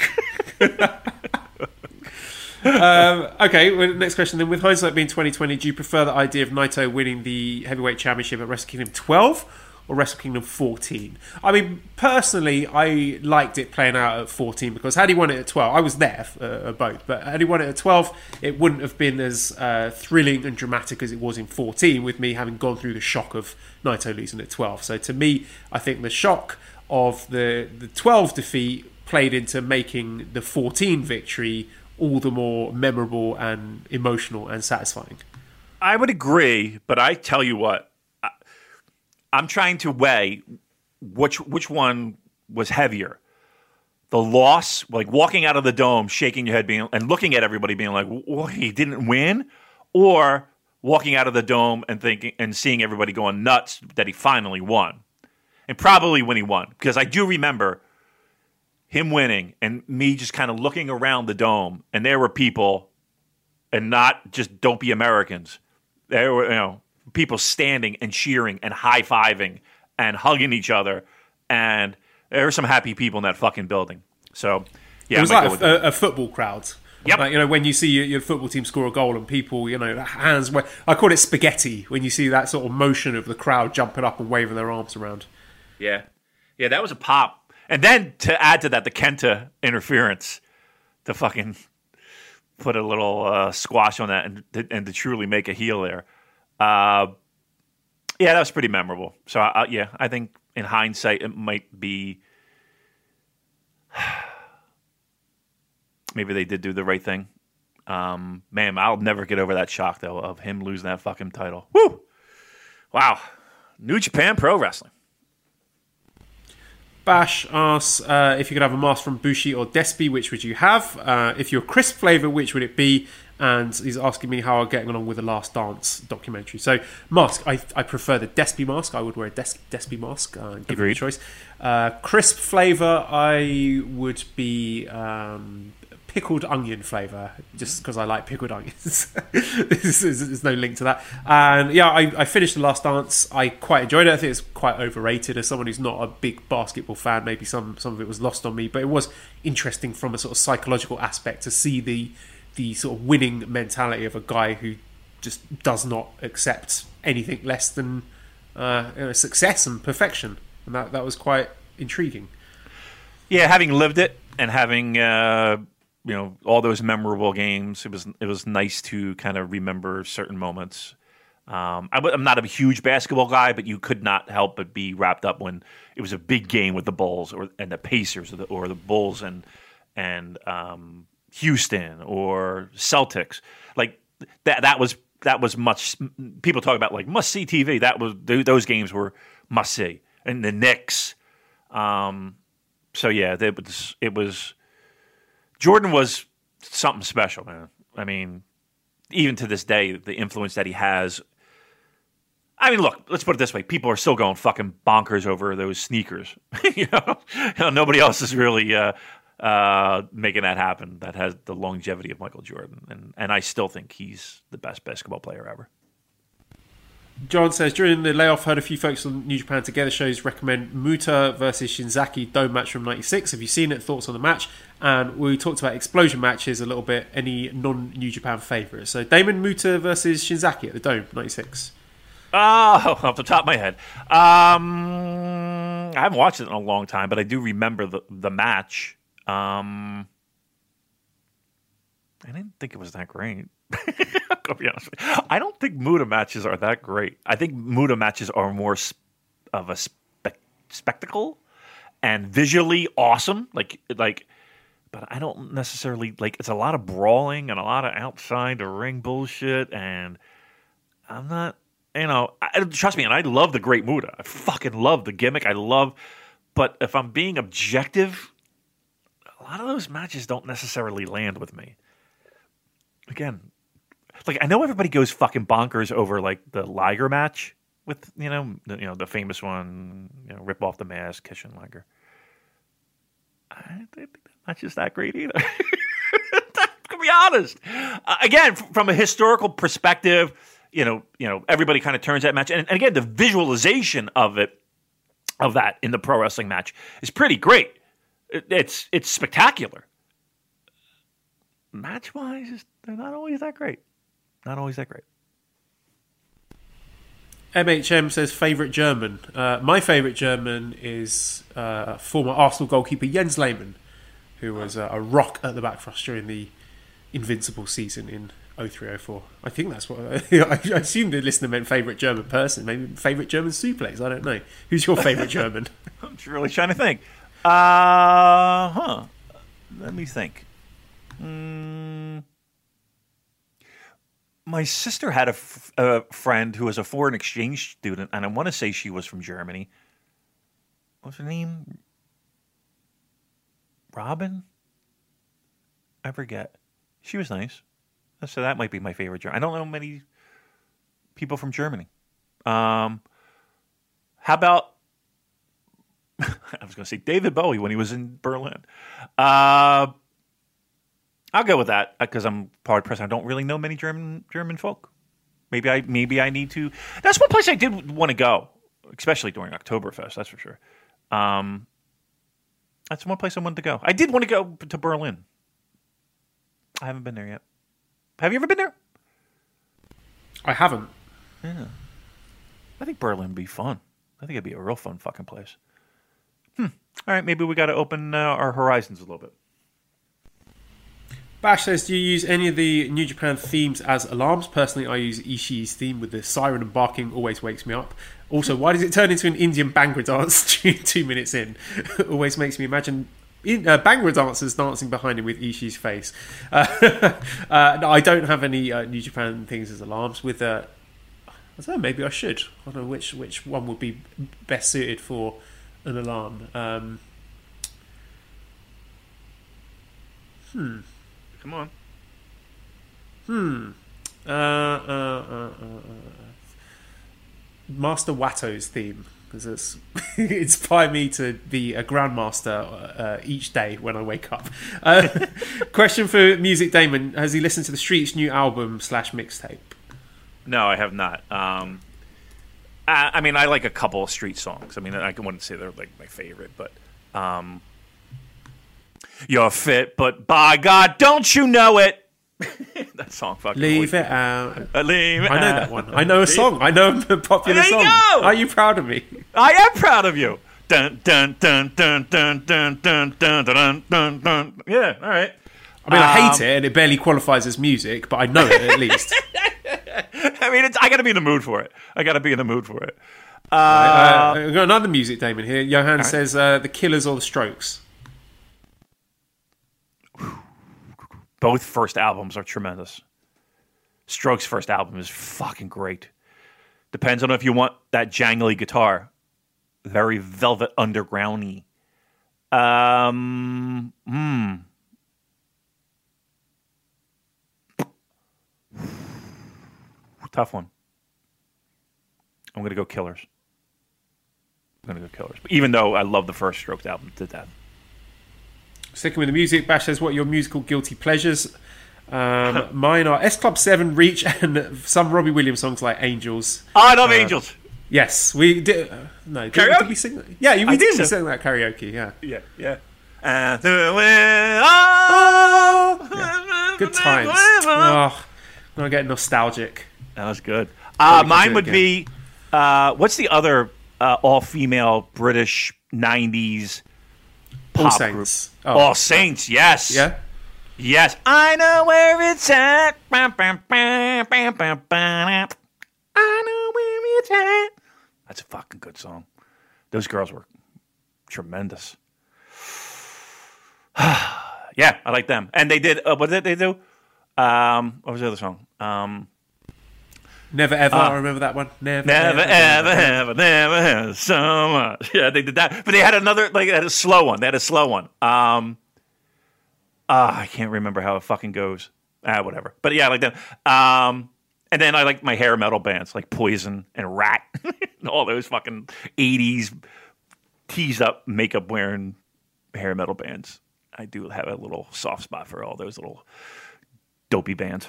Um, okay, well, next question then. With hindsight being 2020, do you prefer the idea of Naito winning the heavyweight championship at Wrestle Kingdom 12 or Wrestle Kingdom 14? I mean, personally, I liked it playing out at 14 because had he won it at 12, I was there for uh, both, but had he won it at 12, it wouldn't have been as uh, thrilling and dramatic as it was in 14 with me having gone through the shock of Naito losing at 12. So to me, I think the shock of the, the 12 defeat played into making the 14 victory all the more memorable and emotional and satisfying. I would agree, but I tell you what, I'm trying to weigh which which one was heavier. The loss, like walking out of the dome, shaking your head, being and looking at everybody, being like, "Well, he didn't win," or walking out of the dome and thinking and seeing everybody going nuts that he finally won, and probably when he won, because I do remember him winning and me just kind of looking around the dome, and there were people, and not just dopey Americans. There were you know people standing and cheering and high fiving and hugging each other, and there were some happy people in that fucking building. So yeah, it was like a, a, football crowd. Yep. Like, you know, when you see your, your football team score a goal and people, you know, hands. I call it spaghetti when you see that sort of motion of the crowd jumping up and waving their arms around. Yeah, yeah, that was a pop. And then to add to that, the Kenta interference to fucking put a little uh, squash on that and and to truly make a heel there. Uh, yeah, that was pretty memorable. So uh, yeah, I think in hindsight it might be. Maybe they did do the right thing. Um, man, I'll never get over that shock though of him losing that fucking title. Woo! Wow, New Japan Pro Wrestling. Bash asks uh, if you could have a mask from Bushi or Despy, which would you have? Uh, if you're crisp flavour, which would it be? And he's asking me how I'm getting along with the Last Dance documentary. So, mask, I, I prefer the Despy mask. I would wear a Des- Despy mask, uh, give me Agreed. a choice. Uh, crisp flavour, I would be um, pickled onion flavour, just because I like pickled onions. there's, there's no link to that. And yeah, I, I finished The Last Dance. I quite enjoyed it. I think it's quite overrated. As someone who's not a big basketball fan, maybe some, some of it was lost on me, but it was interesting from a sort of psychological aspect to see the the sort of winning mentality of a guy who just does not accept anything less than uh, success and perfection, and that that was quite intriguing. Yeah, having lived it and having uh, you know all those memorable games, it was it was nice to kind of remember certain moments. Um, I, am not a huge basketball guy, but you could not help but be wrapped up when it was a big game with the Bulls or and the Pacers or the, or the Bulls and and um, Houston or Celtics. Like that that was that was much. People talk about like must see TV. That was those games were must see, and the Knicks. Um, so yeah, it was it was. Jordan was something special, man. I mean, even to this day, the influence that he has. I mean, look, let's put it this way: people are still going fucking bonkers over those sneakers. you, know? nobody else is really uh, uh, making that happen. That has the longevity of Michael Jordan, and and I still think he's the best basketball player ever. John says during the layoff, heard a few folks on New Japan Together shows recommend Muta versus Shinzaki Dome match from '96. Have you seen it? Thoughts on the match? And we talked about explosion matches a little bit. Any non New Japan favourites? So Damon Muta versus Shinzaki at the Dome '96. Oh, off the top of my head, um, I haven't watched it in a long time, but I do remember the the match. Um, I didn't think it was that great. I'll be honest. I don't think Muta matches are that great. I think Muta matches are more sp- of a spe- spectacle and visually awesome. Like like, but I don't necessarily like. It's a lot of brawling and a lot of outside the ring bullshit, and I'm not. You know, I, trust me, and I love the Great Muta. I fucking love the gimmick. I love, but if I'm being objective, lot of those matches don't necessarily land with me. Again, like I know everybody goes fucking bonkers over like the Liger match with you know the, you know the famous one, you know, rip off the mask, Kishin Liger. I don't think that match is that great either. to be honest, uh, again, from a historical perspective, you know, you know, everybody kind of turns that match, and, and again, the visualization of it, of that in the pro wrestling match is pretty great it's it's spectacular. Match wise, they're not always that great. Not always that great. MHM says favourite German. Uh, my favourite German is uh, former Arsenal goalkeeper Jens Lehmann, who was uh, a rock at the back for us during the Invincible season in 0304. I think that's what I, I assume the listener meant favourite German person. Maybe favourite German suplex. I don't know. Who's your favourite German? I'm really trying to think. Uh huh. Let me think. Mm. My sister had a, f- a friend who was a foreign exchange student, and I want to say she was from Germany. What's her name? Robin? I forget. She was nice. So that might be my favorite. I don't know many people from Germany. Um, how about I was going to say David Bowie when he was in Berlin. Uh, I'll go with that because I'm hard pressed. I don't really know many German German folk. Maybe I maybe I need to. That's one place I did want to go, especially during Oktoberfest. That's for sure. Um, that's one place I wanted to go. I did want to go to Berlin. I haven't been there yet. Have you ever been there? I haven't. Yeah. I think Berlin would be fun. I think it'd be a real fun fucking place hmm, all right, maybe we got to open uh, our horizons a little bit. Bash says, do you use any of the New Japan themes as alarms? Personally, I use Ishii's theme with the siren and barking, always wakes me up. Also, why does it turn into an Indian Bhangra dance two minutes in? always makes me imagine in, uh, Bhangra dancers dancing behind him with Ishii's face. Uh, uh, no, I don't have any uh, New Japan things as alarms. With uh, I don't know, maybe I should. I don't know which which one would be best suited for an alarm. Um, hmm. Come on. Hmm. Uh, uh, uh, uh, uh Master Wato's theme. because it's inspired me to be a grandmaster uh, each day when I wake up. Uh, question for Music Damon: Has he listened to the Streets' new album slash mixtape? No, I have not. Um, I, I mean, I like a couple of street songs. I mean, I wouldn't say they're like my favorite, but um, you're fit, but by God, don't you know it? that song fucking Leave it out. Uh, leave it I know out. that one. I know a song. I know a popular There you song. go. Are you proud of me? I am proud of you. Dun dun dun dun dun dun dun dun dun dun dun. Yeah, all right. I mean, I Um, hate it, and it barely qualifies as music, but I know it at least. I mean, it's, I got to be in the mood for it. I got to be in the mood for it. Uh, I've got another music Damon here. Johan says uh, the Killers or the Strokes. Both first albums are tremendous. Strokes' first album is fucking great. Depends on if you want that jangly guitar, very Velvet Undergroundy. Um, hmm. Tough one. I'm gonna go Killers. I'm gonna go Killers. Even though I love the first Strokes album to death. Sticking with the music, Bash says, "What are your musical guilty pleasures?" Um, mine are S Club Seven, Reach, and some Robbie Williams songs like Angels. Oh, I love Angels. Yes, we did. Uh, no, did, Karaoke? did we sing? That? Yeah, we I did. so. sang that karaoke. Yeah, Yeah, yeah. It all. good times. Oh, I'm getting nostalgic. That was good. Uh, mine would be uh, what's the other uh, all-female British '90s All pop Saints. group? Oh. All Saints. Yes. Yeah, Yes. I know where it's at. Bam, bam, bam, bam, bam, bam. I know where it's at. That's a fucking good song. Those girls were tremendous. yeah, I like them. And they did. Uh, what did they do? Um, what was the other song? Um, never ever. I remember that one. Never, Never, ever, ever, never had so much. Yeah, they did that. But they had another, like, they had a slow one. They had a slow one. Um, ah, I can't remember how it fucking goes. Ah, whatever. But yeah, I like them. Um, and then I like my hair metal bands, like Poison and Ratt. and all those fucking 80s teased up makeup wearing hair metal bands. I do have a little soft spot for all those little dopey bands.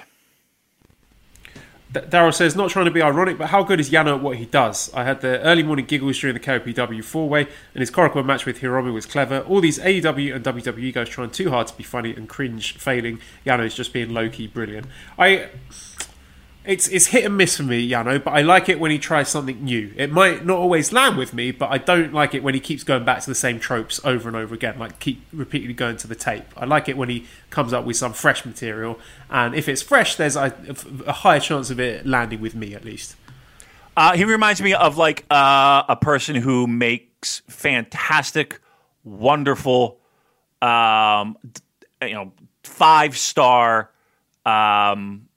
Daryl says, not trying to be ironic, but how good is Yano at what he does? I had the early morning giggles during the KOPW four way, and his Korakuen match with Hiromu was clever. All these AEW and WWE guys trying too hard to be funny and cringe failing. Yano is just being low key brilliant. I. It's it's hit and miss for me, Yano, but I like it when he tries something new. It might not always land with me, but I don't like it when he keeps going back to the same tropes over and over again, like keep repeatedly going to the tape. I like it when he comes up with some fresh material, and if it's fresh, there's a, a higher chance of it landing with me at least. Uh, he reminds me of like uh, a person who makes fantastic, wonderful, um, you know, five star. Um,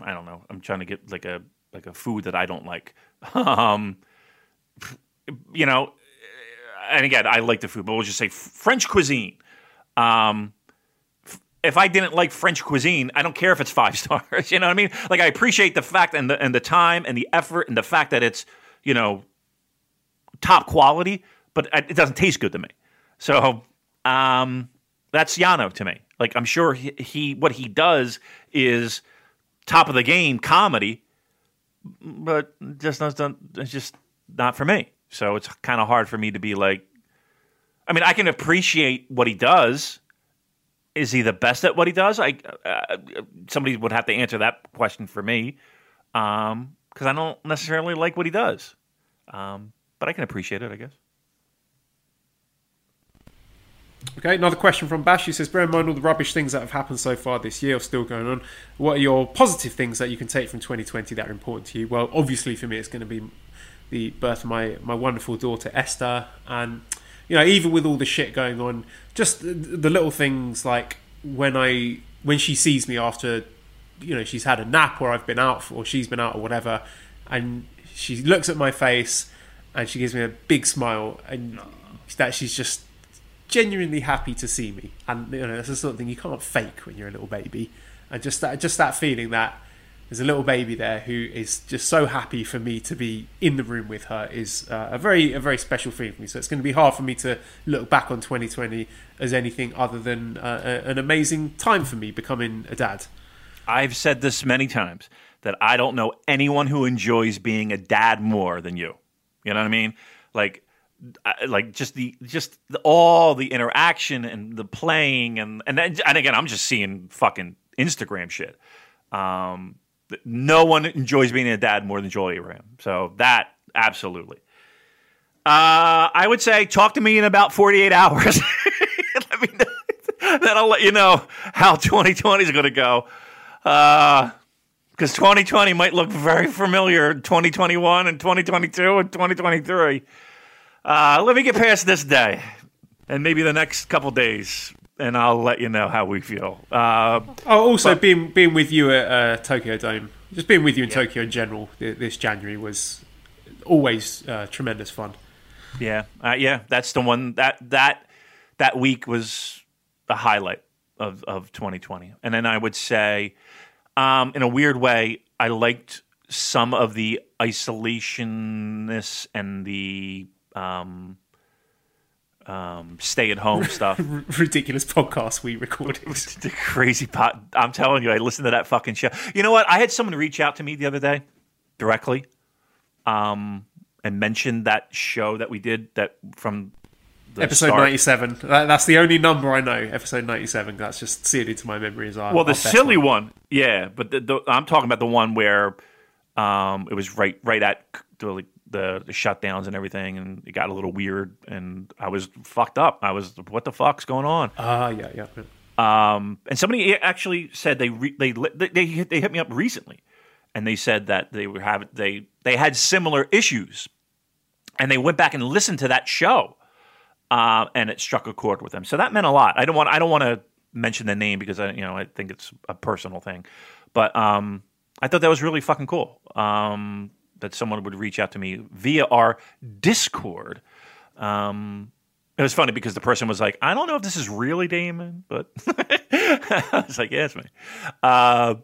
I don't know. I'm trying to get like a like a food that I don't like. Um, you know, and again, I like the food, but we'll just say French cuisine. Um, if I didn't like French cuisine, I don't care if it's five stars. You know what I mean? Like I appreciate the fact and the and the time and the effort and the fact that it's you know top quality, but it doesn't taste good to me. So um, that's Yano to me. Like I'm sure he, he what he does is top of the game comedy, but just doesn't. It's just not for me. So it's kind of hard for me to be like. I mean, I can appreciate what he does is he the best at what he does? I uh, somebody would have to answer that question for me because I don't necessarily like what he does, um, but I can appreciate it, I guess. Okay, another question from Bash. He says, bear in mind all the rubbish things that have happened so far this year are still going on. What are your positive things that you can take from 2020 that are important to you? Well, obviously for me, it's going to be the birth of my, my wonderful daughter, Esther. And, you know, even with all the shit going on, just the, the little things like when I when she sees me after, you know, she's had a nap or I've been out or she's been out or whatever, and she looks at my face and she gives me a big smile and that she's just genuinely happy to see me, and you know that's the sort of thing you can't fake when you're a little baby, and just that just that feeling that there's a little baby there who is just so happy for me to be in the room with her is uh, a very a very special thing for me. So it's going to be hard for me to look back on 2020 as anything other than uh, an amazing time for me becoming a dad. I've said this many times that I don't know anyone who enjoys being a dad more than you. You know what I mean? Like like just the just the, all the interaction and the playing and and and again I'm just seeing fucking Instagram shit. Um, no one enjoys being a dad more than Joel Abraham. So that absolutely. Uh, I would say talk to me in about 48 hours. I mean, then I'll let you know how 2020 is going to go. Uh, because 2020 might look very familiar 2021 and 2022 and 2023 uh, let me get past this day and maybe the next couple days and i'll let you know how we feel. Uh, oh also but, being being with you at uh, tokyo dome. Just being with you in yeah. tokyo in general this january was always uh, tremendous fun. Yeah uh, yeah that's the one that that that week was the highlight of, of 2020 and then i would say um, in a weird way, I liked some of the isolationness and the um, um, stay at home stuff. Ridiculous podcast we recorded. the crazy pot. I'm telling you, I listened to that fucking show. You know what? I had someone reach out to me the other day directly um, and mentioned that show that we did that from episode start. 97 that, that's the only number i know episode 97 that's just seared into my memory as well well the silly one. one. yeah but the, the, i'm talking about the one where um, it was right right at the, the, the shutdowns and everything and it got a little weird and i was fucked up i was what the fuck's going on ah uh, yeah yeah um, and somebody actually said they, re, they they they they hit me up recently and they said that they were having they they had similar issues and they went back and listened to that show uh, and it struck a chord with them. So that meant a lot. I don't want I don't want to mention the name because I you know I think it's a personal thing, but um, I thought that was really fucking cool. Um, that someone would reach out to me via our Discord. Um, it was funny because the person was like, "I don't know if this is really Damon," but I was like, "Yeah, me." Uh,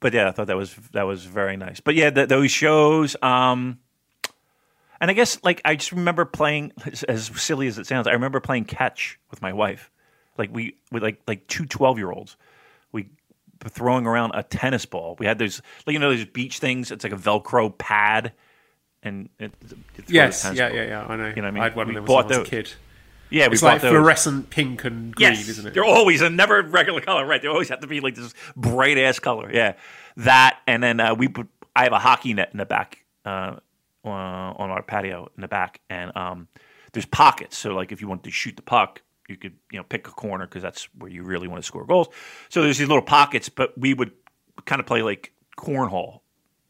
but yeah, I thought that was that was very nice. But yeah, those shows. Um, and I guess like I just remember playing as silly as it sounds, I remember playing catch with my wife. Like we with like like two 12 year olds. We throwing around a tennis ball. We had those like you know those beach things, it's like a velcro pad and it, yes, yeah, yeah, yeah, I know. You know what I mean? I had one we of them as a kid. Yeah, it's like those. fluorescent pink and green, yes, isn't it? They're always a never regular color, right? They always have to be like this bright ass color. Yeah, that, and then uh, we put. I have a hockey net in the back uh, uh, on our patio in the back, and um, there's pockets. So like if you wanted to shoot the puck, you could you know pick a corner because that's where you really want to score goals. So there's these little pockets, but we would kind of play like cornhole,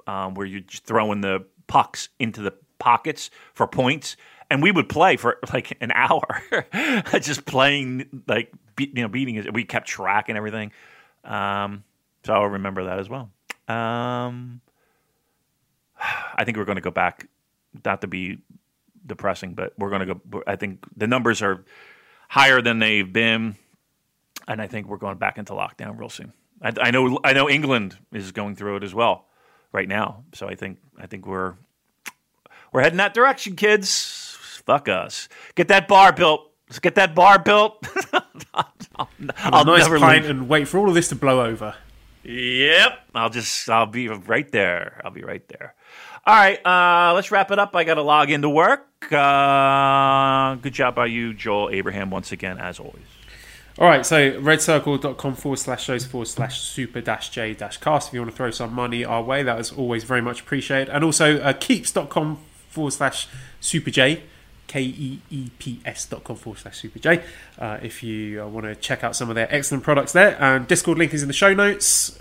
um, where you're just throwing the pucks into the pockets for points, and we would play for like an hour, just playing like be, you know beating. We kept track and everything. Um, so I'll remember that as well. Um, I think we're going to go back, not to be depressing, but we're going to go. I think the numbers are higher than they've been, and I think we're going back into lockdown real soon. I, I know. I know England is going through it as well right now. So I think I think we're we're heading that direction, kids. Fuck us. Get that bar built. Let's get that bar built. I'll, I'll nice never pint leave. and wait for all of this to blow over. Yep. I'll just I'll be right there. I'll be right there. All right, uh, let's wrap it up. I got to log into work. Uh, good job by you, Joel Abraham, once again, as always. All right, so redcircle.com forward slash shows forward slash super dash j dash cast. If you want to throw some money our way, that is always very much appreciated. And also uh, keeps.com forward slash super j K-E-E-P-S.com forward slash Super J. Uh, if you uh, want to check out some of their excellent products there. And Discord link is in the show notes.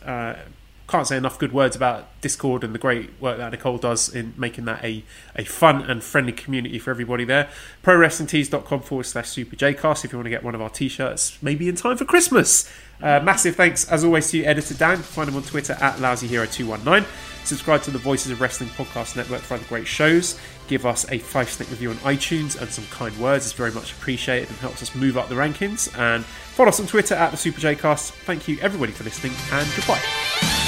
Can't say enough good words about Discord and the great work that Nicole does in making that a, a fun and friendly community for everybody there. ProWrestlingTees.com forward slash Super Jcast if you want to get one of our t shirts, maybe in time for Christmas. Uh, massive thanks, as always, to Editor Dan. Find him on Twitter at LousyHero219. Subscribe to the Voices of Wrestling Podcast Network for other great shows. Give us a five snake review on iTunes and some kind words. It's very much appreciated and helps us move up the rankings. And follow us on Twitter at the Super Jcast. Thank you, everybody, for listening, and goodbye.